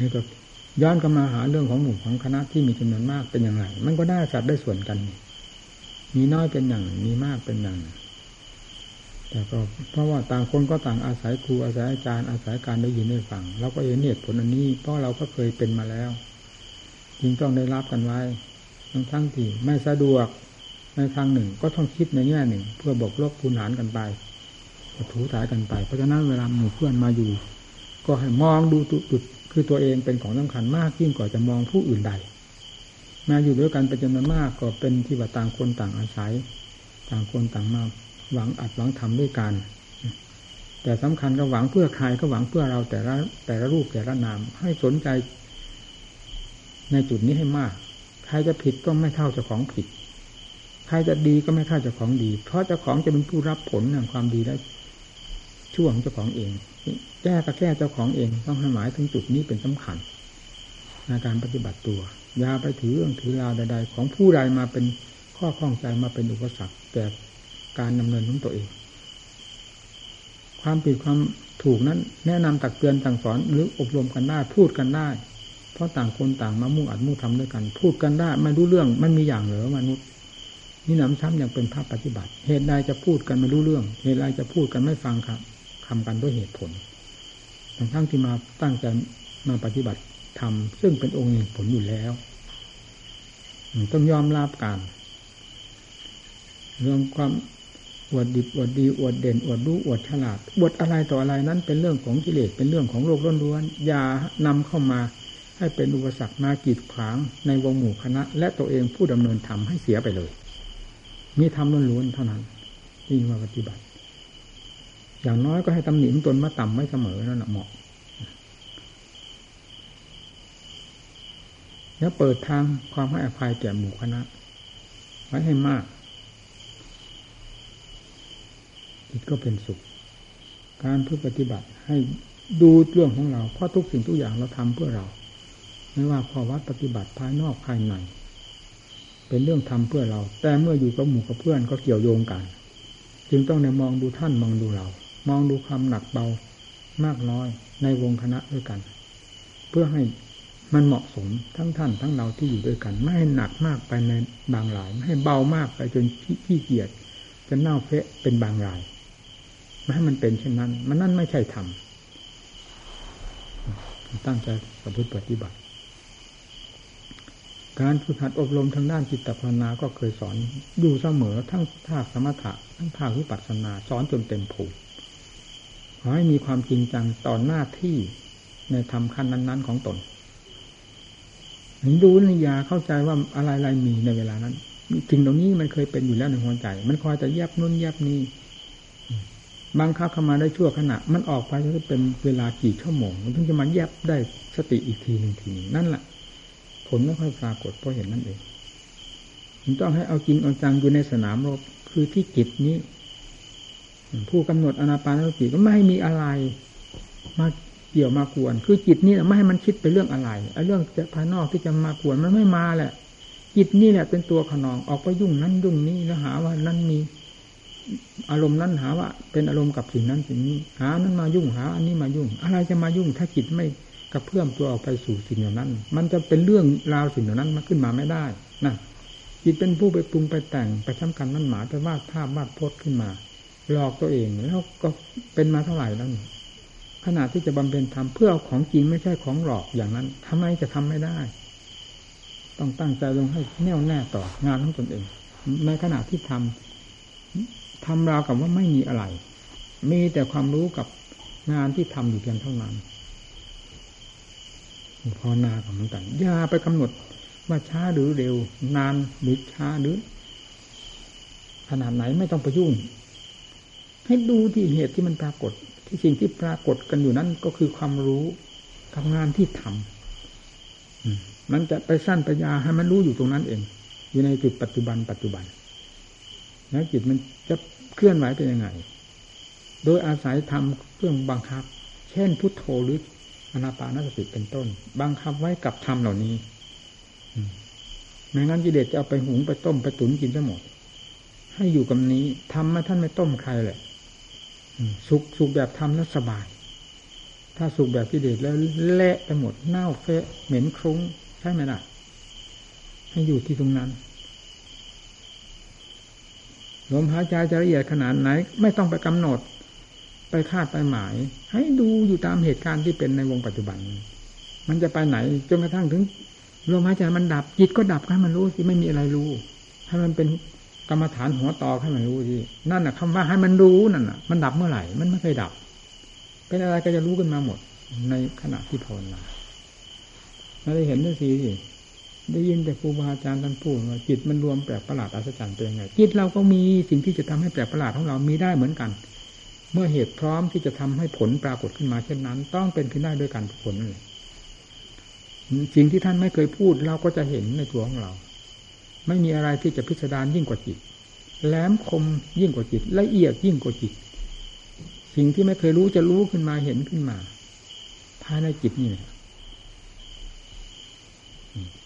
A: นี่ก็ย้อนกลับมาหาเรื่องของหมู่ของคณะที่มีจำนวนมากเป็นอย่างไร มันก็ได้สัตว์ได้ส่วนกัน มีน้อยเป็นอย่างมีมากเป็นอย่าง แต่ก็เพราะว่าต่างคนก็ต่างอาศัยครูอาศัยอาจารย์อาศัยการได้ยินได้ฟังเราก็เห็นเหตุผลอันนี้ เพราะเราก็เคยเป็นมาแล้วจึงต้องได้รับกันไว้ทั้งทั้งที่ไม่สะดวกในทางหนึ่ง ก็ต้องคิดในแง่หนึ่ง เพื่อบกลบคูณหารกันไปถูถ่ายกันไป เพราะฉะนั้นเวลาหมู่เพื่อนมาอยู่ ก็ให้มองดูจุด คือตัวเองเป็นของสำคัญมากยิ่งกว่าจะมองผู้อื่นใด มาอยู่ด้วยกันเป็นจำนวนมากก็เป็นที่ว่าต่างคนต่างอาศัย ต่างคนต่างมาหวังอัดหวังทำด้วยกัน แต่สำคัญก็หวังเพื่อใครก็หวังเพื่อเราแต่ละแต่ละรูปแต่ละนาม ให้สนใจ ในจุดนี้ให้มาก ใครจะผิดก็ไม่เท่าเจ้าของผิด ใครจะดีก็ไม่เท่าเจ้าของดี เพราะเจ้าของจะเป็นผู้รับผลแห่งความดีได้ ช่วงเจ้าของเอง แก้ก็แก้เจ้าของเอง ต้องให้หมายถึงจุดนี้เป็นสำคัญในการปฏิบัติตัวอย่าไปถือเรื่องถือราวใดๆ ของผู้ใดมาเป็นข้อข้องใจมาเป็นอุปสรรคแก่การดำเนินของตัวเอง ความผิดความถูกนั้น แนะนำตักเตือนสั่งสอนหรืออบรมกันได้พูดกันได้ เพราะต่างคนต่างมามุ่งอัดมุ่งทำด้วยกัน พูดกันได้ไม่รู้เรื่องมันมีอย่างเหรอมนุษย์นี่นำซ้ำยังเป็นภาพปฏิบัติ เหตุใดจะพูดกันไม่รู้เรื่อง เหตุใดจะพูดกันไม่ฟังครับ คำกันด้วยเหตุผลทั้งทั้งที่มาตั้งใจมาปฏิบัติทำซึ่งเป็นองค์เหตุผลอยู่แล้วต้องยอมรับกันเรื่องความอวดดิบอวดดีอวดเด่นอวดรู้อวดฉลาดอวดอะไรต่ออะไรนั้นเป็นเรื่องของกิเลสเป็นเรื่องของโลกล้วนๆอย่านำเข้ามาให้เป็นอุปสรรคมากีดขวางในวงหมู่คณะ และตัวเองผู้ดำเนินธรรมให้เสียไปเลย มีธรรมล้วนๆเท่านั้นที่มาปฏิบัติ อย่างน้อยก็ให้ตำหนิตนมาต่ำไม่เสมอนั่นแหละเหมาะแล้วเปิดทางความให้อภัยแก่หมู่คณะ ไว้ให้มากจิตก็เป็นสุข การเพื่อปฏิบัติให้ดูเรื่องของเรา เพราะทุกสิ่งทุกอย่างเราทำเพื่อเรา ไม่ว่าข้อวัดปฏิบัติภายนอกภายในเป็นเรื่องทำเพื่อเรา แต่เมื่ออยู่กับหมู่กับเพื่อนก็เกี่ยวโยงกัน จึงต้องในมองดูท่านมองดูเรา มองดูความหนักเบามากน้อยในวงคณะด้วยกัน เพื่อให้มันเหมาะสมทั้งท่านทั้งเราที่อยู่ด้วยกัน ไม่ให้หนักมากไปในบางหลาย ไม่ให้เบามากไปจนขี้เกียจจนเน่าเฟะเป็นบางรายไม่ให้มันเป็นเช่นนั้น มันนั่นไม่ใช่ธรรมตั้งใจประพฤติปฏิบัติ การฝึกหัดอบรมทางด้านจิตภาวนาก็เคยสอนอยู่เสมอทั้งภาคสมถะทั้งภาควิปัสสนา สอนจนเต็มผูก ขอให้มีความจริงจังต่อหน้าที่ในธรรมขั้นนั้น ๆ ของตนดูนิยาเข้าใจว่าอะไรๆมีในเวลานั้นสิ่งตรงนี้มันเคยเป็นอยู่แล้วในหัวใจ มันคอยจะแยบนุ่นแยบนี้บางครั้งเข้ามาได้ชั่วขณะ มันออกไปจะเป็นเวลากี่ชั่วโมง มันถึงจะมาแยบได้สติอีกทีหนึ่งทีนึงนั่นแหละผลไม่ค่อยปรากฏเพราะเห็นนั่นเองมันต้องให้เอาจริงเอาจังอยู่ในสนามรบคือที่จิตนี้ ผู้กำหนดอนาปานสติก็ไม่ให้มีอะไร มาเกี่ยวมากวน คือจิตนี่แหละไม่ให้มันคิดไปเรื่องอะไรไอ้เรื่องภายนอกที่จะมากวนมันไม่มาแหละ จิตนี่แหละเป็นตัวขนองออกไปยุ่งนั้นยุ่งนี้แล้วหาว่านั่นมีอารมณ์นั้นหาว่า เป็นอารมณ์กับสิ่งนั้นสิ่งนี้ หานั้นมายุ่งหา อันนี้มายุ่ง อะไรจะมายุ่ง ถ้าจิตไม่กระเพื่อมตัวออกไปสู่สิ่งเหล่านั้น มันจะเป็นเรื่องราวสิ่งเหล่านั้นมาขึ้นมาไม่ได้นะจิตเป็นผู้ไปปรุงไปแต่งไปช้ำกันนั่นหมายไปวาดภาพวาดพจน์ขึ้นมา หลอกตัวเองแล้วก็เป็นมาเท่าไหร่แล้วขณะที่จะบำเพ็ญธรรมเพื่อเอาของจริงไม่ใช่ของหลอกอย่างนั้นทำไมจะทำไม่ได้ ต้องตั้งใจลงให้แน่วแน่ต่องานของตนเอง ในขณะที่ทำทำราวกับว่าไม่มีอะไร มีแต่ความรู้กับงานที่ทำอยู่เพียงเท่านั้นพอนากับมันกันอย่าไปกำหนดว่าช้าหรือเร็ว นานหรือช้าหรือ ขนาดไหนไม่ต้องไปยุ่ง ให้ดูที่เหตุที่มันปรากฏ ที่สิ่งที่ปรากฏกันอยู่นั้นก็คือความรู้ทำงานที่ทำมันจะไปสั้นไปยาให้มันรู้อยู่ตรงนั้นเอง อยู่ในจุดปัจจุบัน ปัจจุบัน แล้วจิตมันจะเคลื่อนไหวเป็นยังไง โดยอาศัยทำเครื่องบังคับ เช่นพุทโธหรืออนาปานสติเป็นต้น บังคับไว้กับธรรมเหล่านี้ไม่งั้นกิเลสจะเอาไปหุงไปต้มไปตุ๋นกินทั้งหมด ให้อยู่กับนี้ทำมาท่านไม่ต้มใครแหละ สุกสุกแบบทำแล้วสบาย ถ้าสุกแบบกิเลสแล้วเละไปหมดเน่าเฟะเหม็นครุ้งใช่ไหมล่ะ ให้อยู่ที่ตรงนั้นลมหายใจจะละเอียดขนาดไหน ไม่ต้องไปกำหนด ไปคาดไปหมาย ให้ดูอยู่ตามเหตุการณ์ที่เป็นในวงปัจจุบัน มันจะไปไหนจนกระทั่งถึงลมหายใจมันดับจิตก็ดับให้มันรู้สิไม่มีอะไรรู้ให้มันเป็น รรมฐานหัวต่อให้มันรู้สินั่นน่ะคำว่าให้มันรู้นั่นน่ะ มันดับเมื่อไหร่ มันไม่เคยดับ เป็นอะไรก็จะรู้กันมาหมด ในขณะที่ภาวนาเราได้เห็นด้วยสิได้ยินแต่ครูบาอาจารย์ท่านพูดว่าจิตมันรวมแปลกประหลาดอัศจรรย์เป็นยังไงจิตเราก็มีสิ่งที่จะทำให้แปลกประหลาดของเรามีได้เหมือนกัน เมื่อเหตุพร้อมที่จะทำให้ผลปรากฏขึ้นมาเช่นนั้น ต้องเป็นขึ้นได้ด้วยการผลเลยสิ่งที่ท่านไม่เคยพูดเราก็จะเห็นในตัวของเรา ไม่มีอะไรที่จะพิสดารยิ่งกว่าจิตแหลมคมยิ่งกว่าจิต ละเอียดยิ่งกว่าจิต สิ่งที่ไม่เคยรู้จะรู้ขึ้นมาเห็นขึ้นมา ภายในจิตนี่แหละ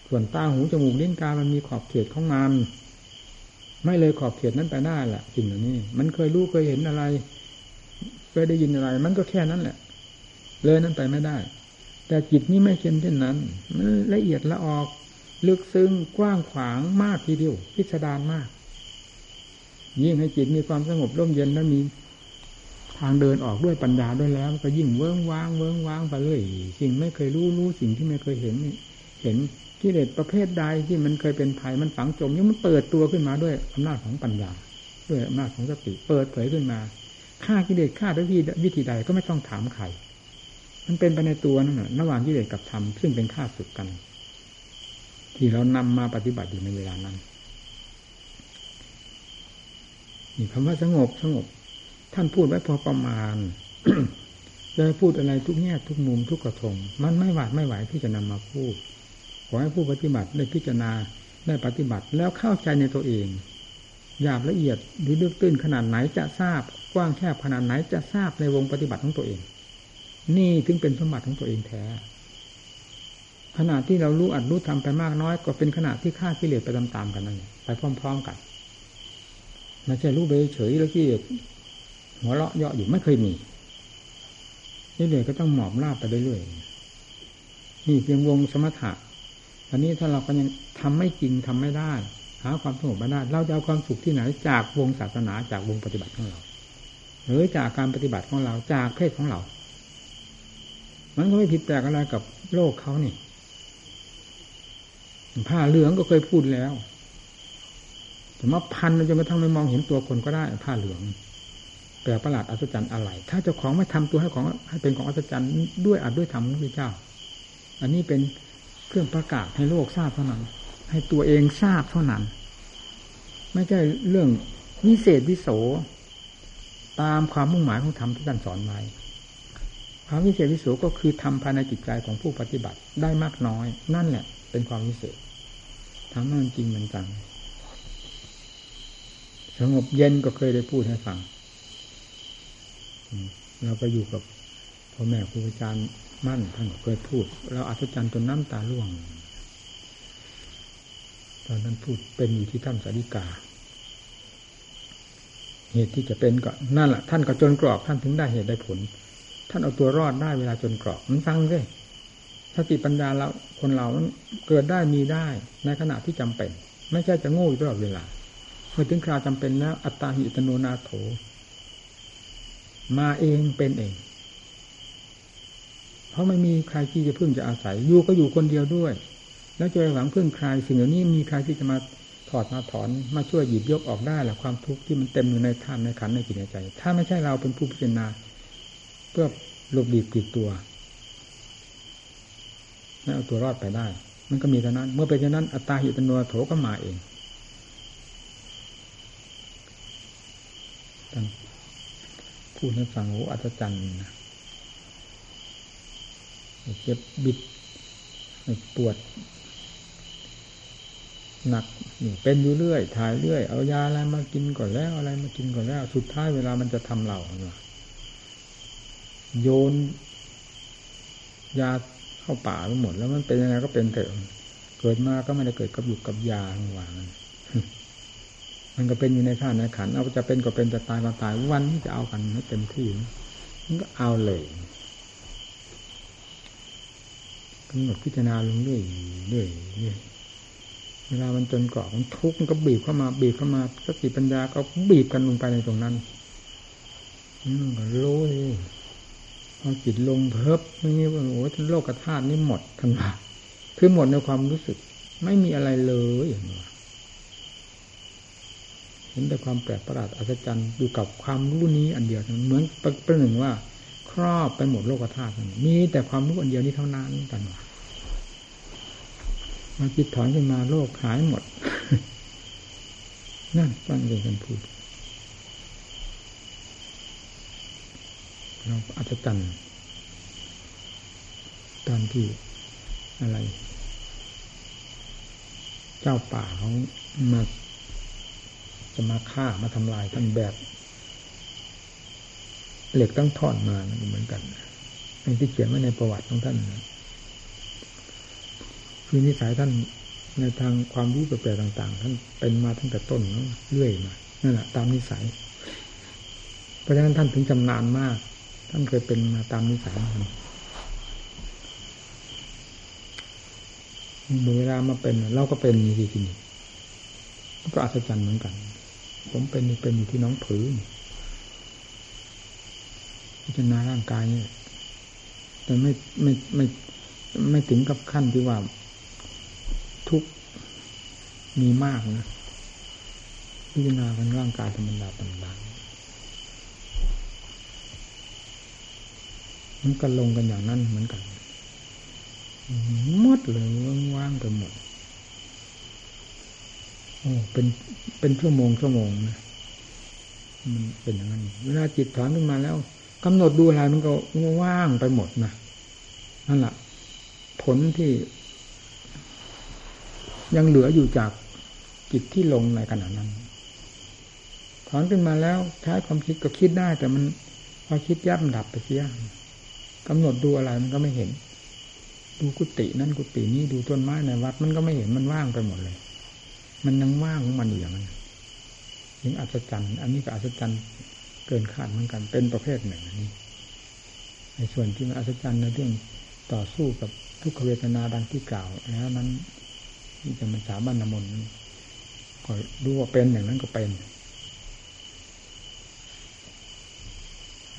A: ส่วนตาหูจมูกลิ้นกายมันมีขอบเขตของมันไม่เลยขอบเขตนั้นไปหน้าแหละสิ่งเหล่านี้ มันเคยรู้เคยเห็นอะไรเคยได้ยินอะไร มันก็แค่นั้นแหละ เลยนั้นไปไม่ได้ แต่จิตนี้ไม่เช่นเช่นนั้น มันละเอียดละออก ลึกซึ้งกว้างขวางมากทีเดียว พิสดารมาก ยิ่งให้จิตมีความสงบร่มเย็นแล้วมีทางเดินออกด้วยปัญญาด้วยแล้วก็ยิ่งเวิ้งว้างเวิ้งว้างไปเลยสิ่งไม่เคยรู้รู้สิ่งที่ไม่เคยเห็นเห็นกิเลสประเภทใดที่มันเคยเป็นภัยมันฝังจมนี่งมันเปิดตัวขึ้นมาด้วยอำนาจของปัญญา ด้วยอำนาจของสติเปิดเผยขึ้นมาฆ่ากิเลสฆ่าด้วยวิธีใดก็ไม่ต้องถามใครมันเป็นไปในตัวนั่นแหละระหว่างกิเลสกับธรรมซึ่งเป็นข้าศึกกัน ที่เรานำมาปฏิบัติอยู่ในเวลานั้นนี่คำว่าสงบสงบ ท่านพูดไว้พอประมาณจะพูดอะไรทุกแง่ทุกมุมทุกกระทง มันไม่หวาดไม่ไหวที่จะนำมาพูด ขอให้ผู้ปฏิบัติได้พิจารณาได้ปฏิบัติแล้วเข้าใจในตัวเองหยาบละเอียดหรือลึกตื้นขนาดไหนจะทราบ กว้างแคบขนาดไหนจะทราบในวงปฏิบัติของตัวเอง นี่ถึงเป็นสมบัติของตัวเองแท้ ขณะที่เรารู้อัดรู้ทำไปมากน้อย ก็เป็นขณะที่ฆ่ากิเลสไปตามๆกันนั่นไปพร้อม ๆ กันไม่ใช่รู้ไปเฉยแล้วที่หัวเราะเยาะอยู่ไม่เคยมีนี่เลยก็ต้องหมอบราบไปเรื่อยๆนี่เพียงวงสมถะอันนี้ถ้าเราก็ยังทำไม่จริงทำไม่ได้ หาความสงบไม่ได้ เราจะเอาความสุขที่ไหน จากวงศาสนาจากวงปฏิบัติของเรา หรือจากการปฏิบัติของเราจากเพศของเรา มันก็ไม่ผิดแปลกอะไรกับโลกเขานี่ ผ้าเหลืองก็เคยพูดแล้วแต่มาพันจนกระทั่งไม่มองเห็นตัวคนก็ได้ ผ้าเหลืองแปลประหลาดอัศจรรย์อะไร ถ้าเจ้าของไม่ทำตัวให้ของให้เป็นของอัศจรรย์ด้วยอัดด้วยธรรมพระเจ้า อันนี้เป็นเครื่องประกาศให้โลกทราบเท่านั้น ให้ตัวเองทราบเท่านั้น ไม่ใช่เรื่องวิเศษวิโสตามความมุ่งหมายของธรรมที่ท่านสอนไว้ความวิเศษวิโสก็คือทำภายในจิตใจของผู้ปฏิบัติได้มากน้อย นั่นแหละเป็นความวิเศษ ทำนั่นจริงมันจังสงบเย็นก็เคยได้พูดให้ฟังเราไปอยู่กับพ่อแม่ครูอาจารย์มั่นท่านเคยพูด เราอัศจรรย์จนน้ำตาล่วง ตอนนั้นพูดเป็นอยู่ที่ถ้ำสาริกา เหตุที่จะเป็นก็นั่นแหละท่านก็จนกรอบท่านถึงได้เหตุได้ผล ท่านเอาตัวรอดได้เวลาจนกรอบมันฟังเลย สติปัญญาเราคนเราเกิดได้มีได้ในขณะที่จำเป็น ไม่ใช่จะโง่อยู่ตลอดเวลาเมื่อถึงคราวจำเป็นแล้ว อัตตาหิตโนนาโถ มาเองเป็นเอง เพราะไม่มีใครที่จะพึ่งจะอาศัยอยู่ก็อยู่คนเดียวด้วย แล้วจะไปหวังพึ่งใครสิ่งเหล่านี้มีใครที่จะมาถอดมาถอนมาช่วยหยิบยกออกได้หรือความทุกข์ที่มันเต็มอยู่ในท่านในขันในจิตในใจ ถ้าไม่ใช่เราเป็นผู้พิจารณาเพื่อหลบดีกีดตัว ไม่เอาตัวรอดไปได้ มันก็มีเท่านั้น เมื่อเป็นเช่นนั้น อัตตาหิตโนโถก็มาเองพูดให้ฟังโอ้อัศจรรย์นะเจ็บบิดปวด หนักเป็นอยู่เรื่อย ถ่ายเรื่อย เอายาอะไรมากินก่อนแล้วอะไรมากินก่อนแล้ว สุดท้ายเวลามันจะทำเราเนาโยนยา เข้าป่าไปหมด แล้วมันเป็นยังไงก็เป็นเถอะเกิดมาก็ไม่ได้เกิดกับอยู่กับยาหวานมันก็เป็นอยู่ในท่าในขันเอาจะเป็นก็เป็นจะตายก็ตายวันนี้จะเอากันให้เต็มที่มันก็เอาเลยกำหนดพิจารณาลงเรื่อยเรื่อยเรื่อยเวลามันจนเกาะมันทุกข์มันก็บีบเข้ามา บีบเข้ามาสติปัญญาก็บีบกันลงไปในตรงนั้นอืมก็รู้เลย อจิตลงเพิบนี่ว่าโอ้โลกธาตุนี่หมดทั้งหมดคือหมดในความรู้สึก ไม่มีอะไรเลยอย่างนี้เห็นแต่ความแปลกประหลาดอัศจรรย์อยู่กับความรู้นี้อันเดียวเหมือนประหนึ่งว่า ครอบไปหมดโลกธาตุมีแต่ความรู้อันเดียวนี้เท่านั้นกันว่ามาจิตถอนขึ้นมาโลกหายหมด นั่นฟังเลยกันพูด เราอาจจะตันตอนที่อะไร เจ้าป่าเขามาจะมาฆ่ามาทำลายท่านแบบเหล็กตั้งทอดมาเหมือนกันในที่เขียนไว้ในประวัติของท่านคือนิสัยท่านในทางความรู้แปลกต่าง ๆ ท่านเป็นมาตั้งแต่ต้นเรื่อยมานั่นแหละตามนิสัย เพราะฉะนั้นท่านถึงจำนานมาก ท่านเคยเป็นมาตามนิสัยเวลามาเป็น เราก็เป็นนี่ทีนี้ก็อัศจรรย์เหมือนกัน ผมเป็นเป็นอยู่ที่น้องผืนพิจารณาร่างกายเนี่ยแต่ไม่ไม่ไม่ไม่ถึงกับขั้นที่ว่าทุกมีมากนะพิจารณากันร่างกายธรรมดาธรร มันก็ลงกันอย่างนั้นเหมือนกันมดเลยว่างๆไปหมดโอ้เป็นเป็นชั่วโมงชั่วโมงนะมันเป็นอย่างนั้นเวลาจิตถอนขึ้นมาแล้วกำหนดดูอะไรมันก็ว่างไปหมดนะนั่นแหละผลที่ ยังเหลืออยู่จากจิตที่ลงในขณะนั้นถอนขึ้นมาแล้วใช้ความคิดก็คิดได้ แต่มันพอคิดยับดับไปเสีย กำหนดดูอะไรมันก็ไม่เห็น ดูกุฏินั่นกุฏินี้ดูต้นไม้ในวัด มันก็ไม่เห็นมันว่างไปหมดเลย มันยังว่างของมันอยู่อย่างนั้นยิ่งอัศจรรย์ อันนี้ก็อัศจรรย์เกินคาดเหมือนกัน เป็นประเภทหนึ่งอันนี้ในส่วนที่มันอัศจรรย์ในเรื่องต่อสู้กับทุกขเวทนาดังที่กล่าวแล้วนั้นที่จะมาสาบันนมนก็รู้ว่าเป็นอย่างนั้นก็เป็น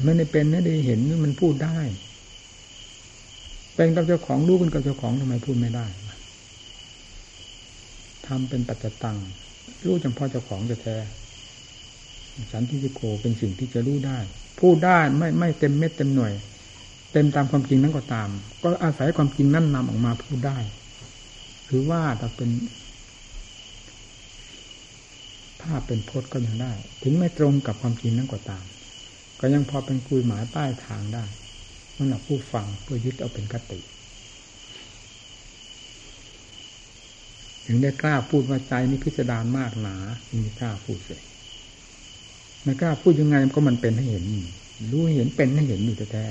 A: ไม่ได้เป็นไม่ได้เห็นมันพูดได้ เป็นกับเจ้าของรู้เป็นกับเจ้าของทำไมพูดไม่ได้ทำเป็นปัจจตังรู้จำพาะเจ้าของจะแท้สันทิโกเป็นสิ่งที่จะรู้ได้ พูดได้ไม่ไม่เต็มเม็ดเต็มหน่วย เต็มตามความจริงนั้นก็ตาม ก็อาศัยความจริงนั้นนำออกมาพูดได้หรือว่าถ้าเป็นภาพเป็นพจน์ก็ยังได้ ถึงไม่ตรงกับความจริงนั้นก็ตาม ก็ยังพอเป็นคุยหมายป้ายทางได้ สำหรับผู้ฟังเพื่อยึดเอาเป็นคติ ถึงได้กล้าพูดว่าใจนี่พิสดารมากหนามีกล้าพูดเลยไม่กล้าพูดยังไงก็มันเป็นให้เห็น รู้เห็นเป็นให้เห็นอยู่แท้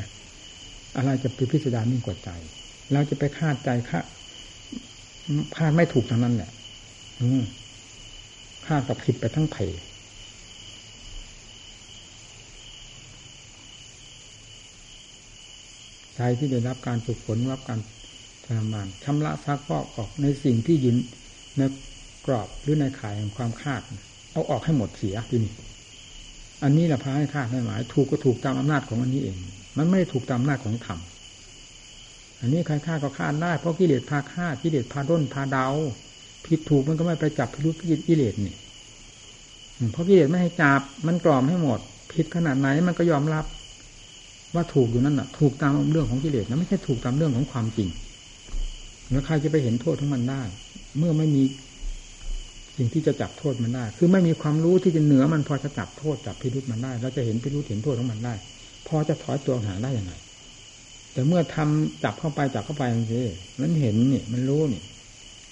A: อะไรจะเป็นพิสดารยิ่งกว่าใจ เราจะไปคาดใจคาดคาดไม่ถูกทั้งนั้นแหละคาดกับผิดไปทั้งเพ ใจที่ได้รับการฝึกฝนรับการทรมานชำระซักฟอกออกในสิ่งที่ยืนในกรอบหรือในข่ายของความคาด เอาออกให้หมดเสียที่นี่อันนี้แหละพาให้คาดให้หมาย ถูกก็ถูกตามอำนาจของอันนี้เอง มันไม่ถูกตามหน้าของธรรมอันนี้ใครฆ่าก็ฆ่าได้เพราะกิเลสพาฆ่ากิเลสพาด้นพาเดาผิดถูกมันก็ไม่ไปจับพิรุษกิเลสนี่เพราะกิเลสไม่ให้จับมันกล่อมให้หมดผิดขนาดไหนมันก็ยอมรับ ว่าถูกอยู่นั่นน่ะ ถูกตามเรื่องของกิเลสนะไม่ใช่ถูกตามเรื่องของความจริงแล้วใครจะไปเห็นโทษของมันได้ เมื่อไม่มีสิ่งที่จะจับโทษมันได้ คือไม่มีความรู้ที่จะเหนือมันพอจะจับโทษจับพิรุษมันได้เราจะเห็นพิรุษเห็นโทษของมันได้ พอจะถอยตัวหาได้ยังไง แต่เมื่อทำจับเข้าไปจับเข้าไปอย่างนี้มันเห็นนี่มันรู้นี่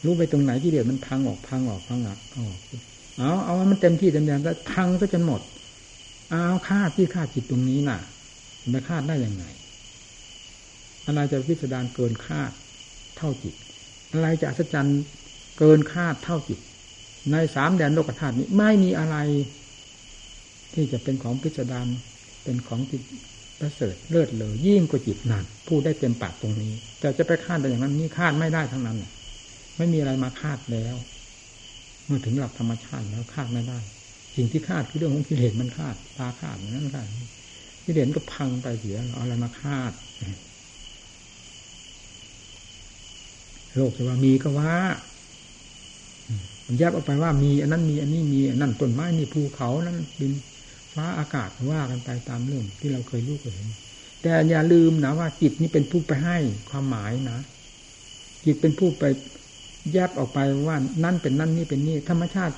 A: รู้ไปตรงไหนที่เดียวมันพังออกพังออกพังออกออกเอาเอามันเต็มที่เต็มอย่างแล้วพังก็จนหมดเอาคาที่คาจิตตรงนี้น่ะ มันคาดได้ยังไง อะไรจะพิสดารเกินคาดเท่าจิต อะไรจะอัศจรรย์เกินคาดเท่าจิต ในสามแดนโลกธาตุนี้ไม่มีอะไร ที่จะเป็นของพิสดารเป็นของจิตประเสริฐเลิศเลยยิ่งกว่าจิตนั่นพูดได้เต็มปากตรงนี้ แต่จะไปคาดแต่อย่างนั้นนี่คาดไม่ได้ทั้งนั้นไม่มีอะไรมาคาดแล้ว เมื่อถึงหลักธรรมชาติแล้วคาดไม่ได้ สิ่งที่คาดคือเรื่องของกิเลสมันคาดตาคาดนั้นคาด กิเลสก็พังไปเสียเอาอะไรมาคาดโลกจะว่ามีก็ว่ามันแยกออกไปว่ามีอันนั้นมีอันนี้มีอันนั้นต้นไม้นี่ภูเขานั้นดินฟ้าอากาศว่ากันไปตามเรื่องที่เราเคยรู้เคยเห็น แต่อย่าลืมนะว่าจิตนี้เป็นผู้ไปให้ความหมายนะจิตเป็นผู้ไปแยบออกไปว่านั่นเป็นนั่นนี่เป็นนี่ธรรมชาติ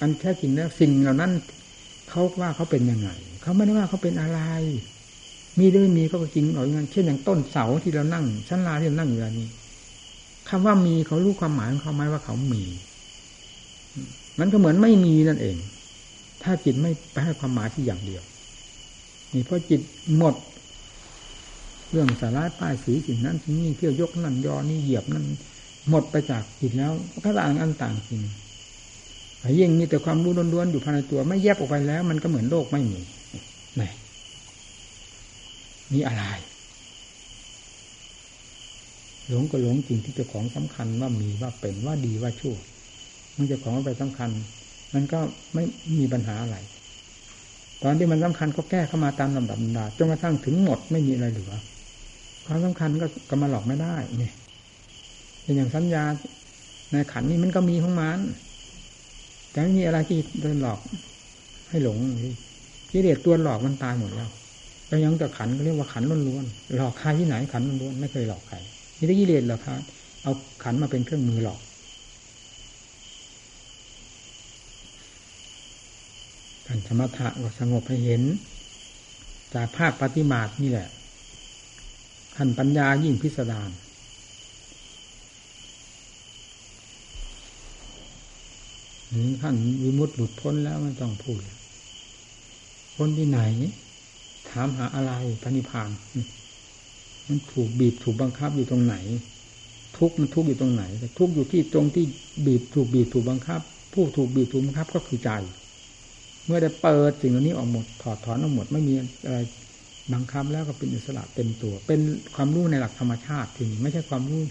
A: อันแท้จริงแล้วสิ่งเหล่านั้นเขาว่าเขาเป็นยังไง เขาไม่ได้ว่าเขาเป็นอะไร มีหรือไม่มีก็จริงหรอกงั้นเช่นอย่างต้นเสาที่เรานั่งชั้นลาที่เรานั่งอยู่นี้คำว่ามีเขารู้ความหมายของเขาไหมว่าเขามี มันก็เหมือนไม่มีนั่นเอง ถ้าจิตไม่ไปให้ความหมายที่อย่างเดียว นี่เพราะจิตหมด เรื่องสาระป้ายสีสิ่งนั้นสิ่งนี้เที่ยวยกนั่นยอนี่เหยียบนั่นหมดไปจากจิตแล้วก็ต่างอันต่างจริงยิ่งมีแต่ความรู้ล้วนๆอยู่ภายในตัว ไม่แยกออกไปแล้ว มันก็เหมือนโลกไม่มี ไหนมีอะไร หลงก็หลงจริงที่เจ้าของสำคัญว่ามีว่าเป็นว่าดีว่าชั่วมันจะของไปสำคัญ มันก็ไม่มีปัญหาอะไร ตอนที่มันสำคัญก็แก้เข้ามาตามลำดับดาจนกระทั่งถึงหมดไม่มีอะไรเหลือความสำคัญก็ก็มาหลอกไม่ได้เนี่ยอย่างสัญญาในขันนี้มันก็มีของมันแต่ไม่มีอะไรที่จะหลอกให้หลง กิเลสตัวหลอกมันตายหมดแล้วแล้วยังแต่ขันก็เรียกว่าขันล้วนๆหลอกใครที่ไหนขันล้วนๆไม่เคยหลอกใครนี่ได้กิเลสหรอครับเอาขันมาเป็นเครื่องมือหลอกการสมถะก็สงบให้เห็น จากภาคปฏิมาตนี่แหละขันปัญญายิ่งพิสดารนี่ขั้นวิมุตติหลุดพ้นแล้วไม่ต้องพูด พ้นที่ไหน ถามหาอะไรพระนิพพานมันถูกบีบถูกบังคับอยู่ตรงไหน ทุกมันทุกอยู่ตรงไหนแต่ทุกอยู่ที่ตรงที่บีบถูกบีบถูกบังคับ ผู้ถูกบีบถูกบังคับก็คือใจ เมื่อได้เปิดสิ่งเหล่านี้ออกหมดถอดถอนออกหมดไม่มีอะไรบังคับแล้วก็เป็นอิสระเต็มตัว เป็นความรู้ในหลักธรรมชาติทีนี้ไม่ใช่ความรู้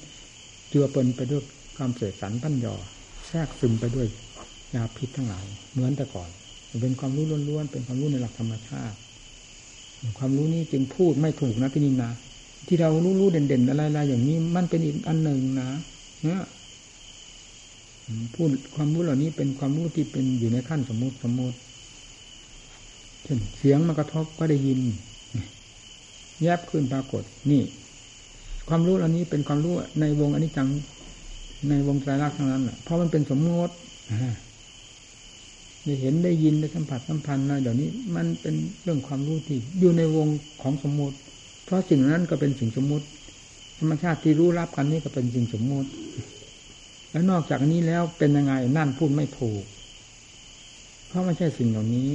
A: เจือปนไปด้วยความเสกสรรปั้นยอแทรกซึมไปด้วยยาพิษทั้งหลายเหมือนแต่ก่อน เป็นความรู้ล้วนๆเป็นความรู้ในหลักธรรมชาติ ความรู้นี้จึงพูดไม่ถูกนะพี่นินนะที่เรารู้รู้เด่นๆอะไรๆอย่างนี้ มันเป็นอีกอันหนึ่งนะเนี่ยพูดความรู้เหล่านี้เป็นความรู้ที่เป็นอยู่ในขั้นสมมติสมมติเช่นเสียงมากระทบก็ได้ยินแยบขึ้นปรากฏ นี่ ความรู้เหล่านี้เป็นความรู้ในวงอนิจจังในวงไตรลักษณ์ทั้งนั้นแหละเพราะมันเป็นสมมติ ได้เห็นได้ยินได้สัมผัสสัมพันธ์นะเดี๋ยวนี้มันเป็นเรื่องความรู้ที่อยู่ในวงของสมมติ เพราะสิ่งนั้นก็เป็นสิ่งสมมติ ธรรมชาติที่รู้รับกันนี้ก็เป็นสิ่งสมมติ แล้วนอกจากนี้แล้วเป็นยังไงนั่นพูดไม่ถูก เพราะไม่ใช่สิ่งเหล่านี้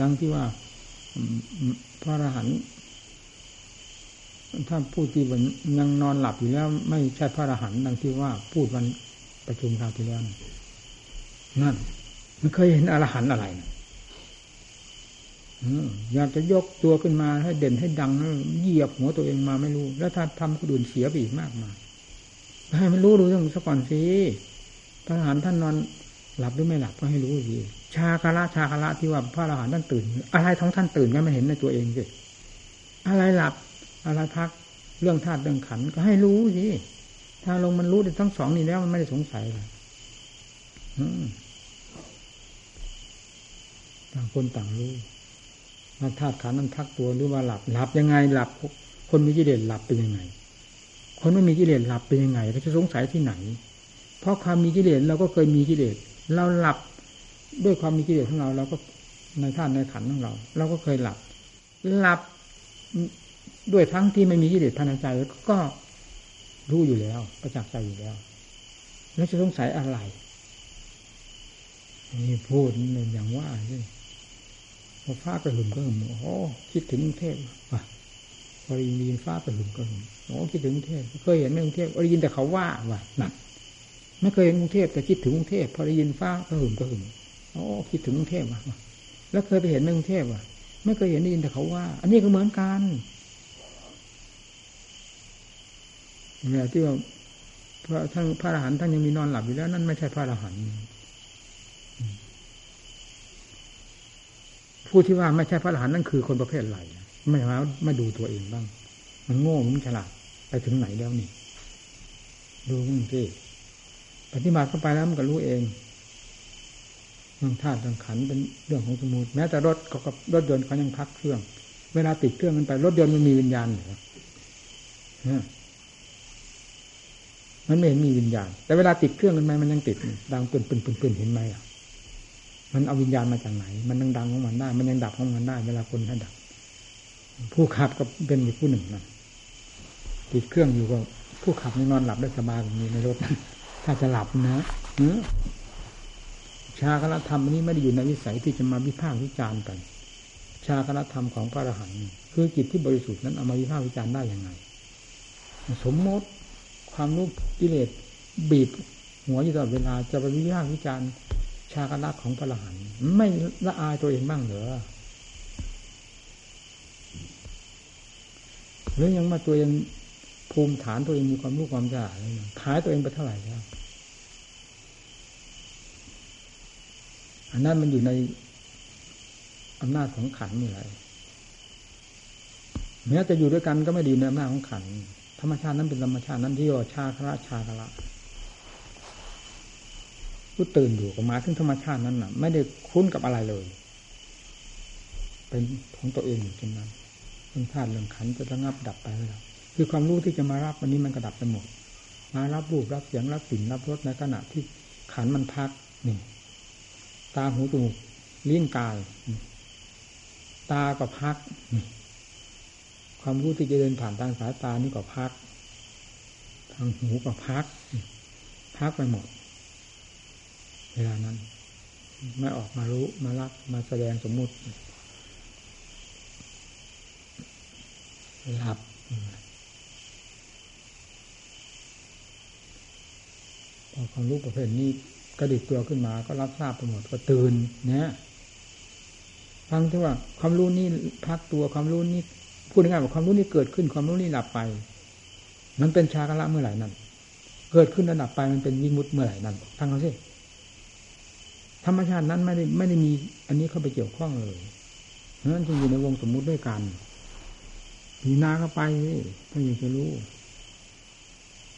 A: ดังที่ว่าพระอรหันต์ถ้าพูดที่วันยังนอนหลับอยู่แล้ว ไม่ใช่พระอรหันต์ดังที่ว่าพูดวันประชุมคราวที่แล้วนั่น มันเคยเห็นอรหันต์อะไรอยากจะยกตัวขึ้นมาให้เด่นให้ดังเหยียบหัวตัวเองมาไม่รู้ แล้วถ้าทำคนอื่นเสียไปอีกมากมายให้มันรู้รู้เรื่องสักก่อนสิพระอรหันต์ท่านนอนหลับหรือไม่หลับก็ให้รู้สิชาคาระชาคาระที่ว่าพระอรหันต์ท่านตื่น อะไรท้องท่านตื่นก็ไม่เห็นในตัวเองสิอะไรหลับอะไรพักเรื่องธาตุเรื่องขันก็ให้รู้สิถ้าลงมันรู้ทั้งสองนี่แล้วมันไม่ได้สงสัยเลย ต่างคนต่างรู้ว่าธาตุขันนั้นพักตัวหรือว่าหลับหลับยังไงหลับ คนมีกิเลสหลับเป็นยังไง คนไม่มีกิเลสหลับเป็นยังไงเราจะสงสัยที่ไหน เพราะความมีกิเลสเราก็เคยมีกิเลสเราหลับด้วยความมีกิเลสของเราเราก็ในธาตุในขันของเรา เราก็เคยหลับ หลับด้วยทั้งที่ไม่มีกิเลสภายในใจก็รู้อยู่แล้ว ประจักษ์ใจอยู่แล้วแล้วจะสงสัยอะไรนี่พูดเป็นอย่างว่าที่ พอฟ้ากระหึ่มก็หึ่มโอ้คิดถึงกรุงเทพว่ะพอได้ยินฟ้ากระหึ่มก็หึ่มโอ้คิดถึงกรุงเทพเคยเห็นในกรุงเทพได้ยินแต่เขาว่าว่ะนั่นไม่เคยเห็นกรุงเทพแต่คิดถึงกรุงเทพพอได้ยินฟ้ากระหึ่มก็หึ่มโอ้คิดถึงกรุงเทพว่ะแล้วเคยไปเห็นในกรุงเทพว่ะไม่เคยเห็นได้ยินแต่เขาว่า อันนี้ก็เหมือนกันเนี่ยที่ว่าพระท่านพระอรหันต์ท่านยังมีนอนหลับอยู่แล้ว นั่นไม่ใช่พระอรหันต์ ผู้ที่ว่าไม่ใช่พระอรหันต์นั่นคือคนประเภทไหนไม่มาไม่ดูตัวเองบ้าง มันโง่มันฉลาดไปถึงไหนแล้วนี่ ดูมึงสิปฏิบัติเข้าไปแล้วมันก็รู้เองเรื่องธาตุเรื่องขันเป็นเรื่องของสมุติแม้แต่รถก็รถยนต์เขายังพักเครื่อง เวลาติดเครื่องมันไปรถยนต์มันมีวิญญาณเหรอมันไม่เห็นมีวิญญาณ แต่เวลาติดเครื่องกันไหมมันยังติดดังปืนปืนปืนปืนเห็นไหมอะ มันเอาวิญญาณมาจากไหน มันยังดังของมันได้ มันยังดับของมันได้ เวลาคนให้ดับ ผู้ขับก็เป็นอีกผู้หนึ่งนะติดเครื่องอยู่ก็ผู้ขับนอนหลับได้สบายอย่างนี้ในรถถ้าจะหลับนะชาคณะธรรมนี้ไม่ได้อยู่ในวิสัยที่จะมาวิพากษ์วิจารณ์กัน ชาคณะธรรมของพระอรหันต์คือจิตที่บริสุทธิ์นั้นเอามาวิพากษ์วิจารณ์ได้อย่างไง สมมติความรู้กิเลสบีบหัวอยู่ตลอดเวลาจะไปวิพากษ์วิจารณ์ ชากรักของพระอรหันต์ไม่ละอายตัวเองบ้างเหรอหรือยังมาตัวยังภูมิฐานตัวเองมีความรู้ความฉลาดอะไรอย่างขายตัวเองไปเท่าไหร่แล้วอันนั้นมันอยู่ในอำนาจของขันนี่แหละแม้จะอยู่ด้วยกันก็ไม่ดีในอำนาจของขันธรรมชาตินั้นเป็นธรรมชาตินั้นที่ว่าชาคระชาคระ ผู้ตื่นอยู่กับมาถึงธรรมชาตินั้นน่ะ ไม่ได้คุ้นกับอะไรเลย เป็นของตัวเองอยู่เช่นนั้นเรื่องธาตุเรื่องขันจะระงับดับไปแล้วคือความรู้ที่จะมารับวันนี้มันกระดับไปหมด มารับรูปรับเสียงรับกลิ่นรับรสในขณะที่ขันมันพักนี่ตาหูจมูกลิ้นกาย ตาก็พัก ความรู้ที่จะเดินผ่านทางสายตานี่ก็พัก ทางหูก็พัก พักไปหมด เวลานั้น ไม่ออกมารู้มารับมาแสดงสมมุติ หลับ พอความรู้ประเภทนี้กระดิกตัวขึ้นมา ก็รับทราบไปหมดก็ตื่นเนี่ยฟังที่ว่าความรู้นี่พักตัวความรู้นี่พูดง่ายๆว่าความรู้นี่เกิดขึ้นความรู้นี่หลับไป มันเป็นชากละเมื่อไหร่นั้นเกิดขึ้นระดับไปมันเป็นวิมุตเมื่อไหร่นั้นทั้งเขาสิ ธรรมชาตินั้นไม่ได้ไม่ได้มี อันนี้เข้าไปเกี่ยวข้องเลยนั้นจึงอยู่ในวงสมมุติด้วยกันมีนาเข้าไปถ้าอยากจะรู้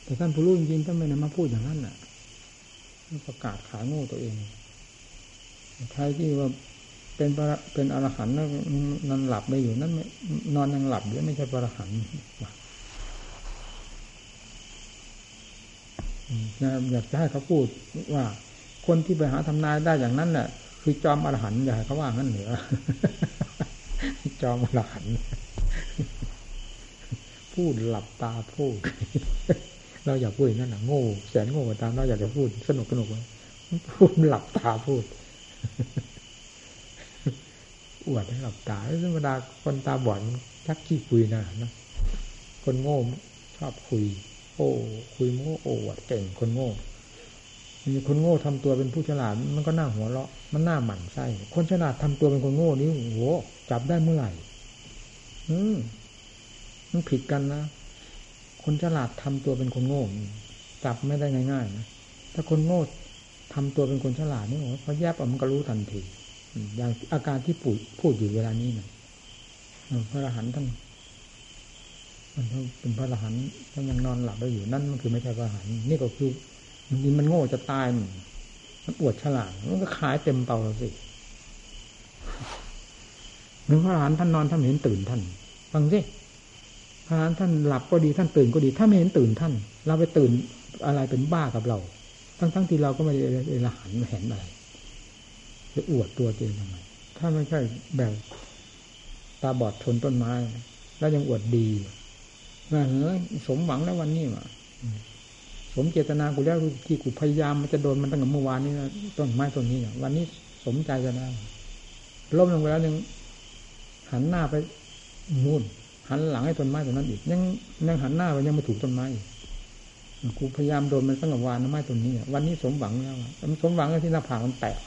A: แต่ท่านผู้รู้จริงๆท่านไม่ได้มาพูดอย่างนั้นแหละประกาศขายโง่ตัวเองใครที่ว่าเป็นเป็นอรหันต์นั่นหลับได้อยู่นั่นนอนยังหลับอยู่ไม่ใช่อรหันต์อยากจะให้เขาพูดว่า คนที่ไปหาทำนายได้อย่างนั้นแหละคือจอมอรหันต์อย่าเขาว่างั้นเหนือจอมอรหันต์พูดหลับตาพูด เราอย่าพูดนั่นน่ะโง่แสนโง่ตามเราอยากจะพูดสนุกสนุกเลยพูดหลับตาพูดอวดให้หลับตาธรรมดาคนตาบอดชักขี้คุยนะนะคนโง่ชอบคุย โอ้ คุยโง่โอ้วดเก่งคนโง่ คนโง่ทำตัวเป็นผู้ฉลาดมันก็น่าหัวเราะมันน่าหมั่นไส้คนฉลาดทำตัวเป็นคนโง่นี่โหจับได้เมื่อไหร่อืมมันผิดกันนะคนฉลาดทำตัวเป็นคนโง่จับไม่ได้ง่ายๆนะถ้าคนโง่ทำตัวเป็นคนฉลาดนี่โอ้พอแยบออกมันก็รู้ทันทีอย่างอาการที่ปูดพูดอยู่เวลานี้นะพระอรหันต์ท่านมันเป็นพระอรหันต์ท่านยังนอนหลับได้อยู่นั่นมันคือไม่ใช่พระอรหันต์นี่ก็คือ มันมันโง่จะตายมันปวดฉลาดมันก็ขายเต็มเป่าสิหนึ่งพระอรหันท่านนอนท่านเห็นตื่นท่านฟังสิพระอรหันท่านหลับก็ดีท่านตื่นก็ดีถ้าไม่เห็นตื่นท่าน เราไปตื่นอะไรเป็นบ้ากับเรา ทั้งๆที่เราก็ไม่ได้เอรหันเห็นอะไรจะอวดตัวเองทำไมถ้าไม่ใช่แบบตาบอดชนต้นไม้ แล้วยังอวดดีว่าเฮ้ยสมหวังแล้ววันนี้ว่ะ สมเจตนากูแล้วที่กูพยายามมันจะโดนมันตั้งแต่เมื่อวานนี้นะต้นไม้ต้นนี้วันนี้สมใจจะได้ล้มลงไปแล้วยังหันหน้าไปนู่นหันหลังให้ต้นไม้ต้นนั้นอีกยังยังหันหน้าไปยังไม่ถูกต้นไม้กูพยายามโดนมันตั้งแต่วานไม้ต้นนี้วันนี้สมหวังแล้วมันสมหวังที่หน้าผากมันแตก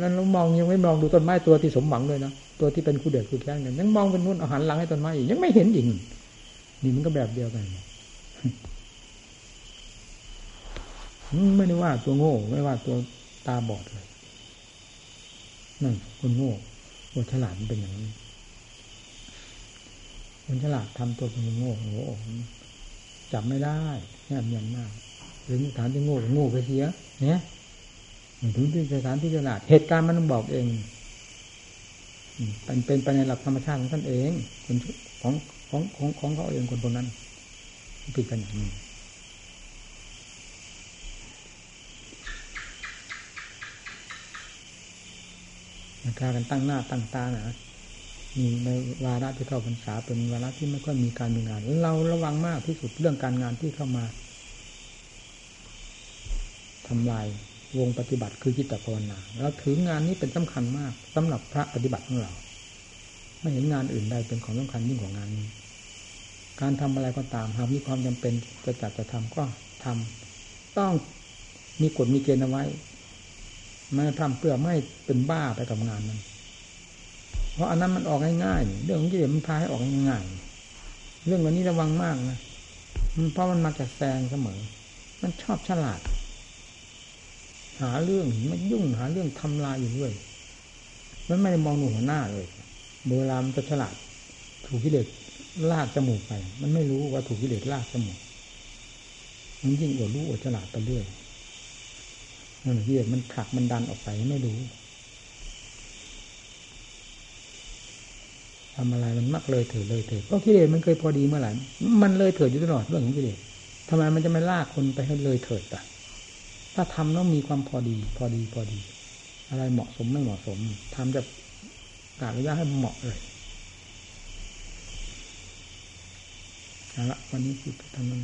A: นั้นเรามองยังไม่มองดูต้นไม้ตัวที่สมหวังเลยนะตัวที่เป็นคู่เดือดคู่แค้นกันยังมองเป็นนู่นอาหารหลังให้ต้นไม้อีกยังไม่เห็นอีกนี่มันก็แบบเดียวกัน ไม่ได้ว่าตัวโง่ ไม่ว่าตัวตาบอดเลยนั่นคนโง่คนฉลาดเป็นอย่างนี้คนฉลาดทำตัวเป็นโง่โอ้โหจับไม่ได้แนบเนียนมากหรือฐานที่โง่โง่ไปเสียเนี่ยถึงที่สถานที่ฉลาดเหตุการณ์มันต้องบอกเองเป็นเป็นไปในหลักธรรมชาติของท่านเองคนของของของของเขาเองคนตรงนั้นผิดกันอย่างนี้ การกันตั้งหน้าตั้งตานะมีในวาระที่เข้าพรรษาเป็นวาระที่ไม่ค่อยมีการมีงาน เราระวังมากที่สุดเรื่องการงานที่เข้ามาทำลายวงปฏิบัติคือจิตภาวนาเราถืองานนี้เป็นสำคัญมากสำหรับพระปฏิบัติของเรา ไม่เห็นงานอื่นใดเป็นของสำคัญยิ่งกว่างานนี้ การทำอะไรก็ตามหากมีความจำเป็นจะจัดจะทำก็ทำต้องมีกฎมีเกณฑ์เอาไว้ ไม่ทำเพื่อไม่เป็นบ้าไปกับงานนั้น เพราะอันนั้นมันออกง่ายๆ เรื่องของกิเลสมันพาให้ออกง่ายๆ เรื่องวันนี้ระวังมากนะ เพราะมันมาจากแซงเสมอ มันชอบฉลาด หาเรื่องไม่ยุ่งหาเรื่องทำลายอยู่ด้วย มันไม่ได้มองหนูหัวหน้าเลยโบรามันจะฉลาด ถูกกิเลสลากจมูกไป มันไม่รู้ว่าถูกกิเลสลากจมูก มันยิ่งอวดรู้อวดฉลาดไปเรื่อย นั่นกิเลสมันผลักมันดันออกไปไม่รู้ทำอะไรมันมักเลยเถิดเลยเถิดเพราะกิเลสมันเคยพอดีเมื่อไหร่ มันเลยเถิดอยู่ตลอดเรื่องของกิเลสทำไมมันจะไม่ลากคนไปให้เลยเถิดอะ ถ้าทำต้องมีความพอดี พอดีพอดี อะไรเหมาะสมไม่เหมาะสมทำจะการะยะให้เหมาะเลยเอาละวันนี้คือทำนั้น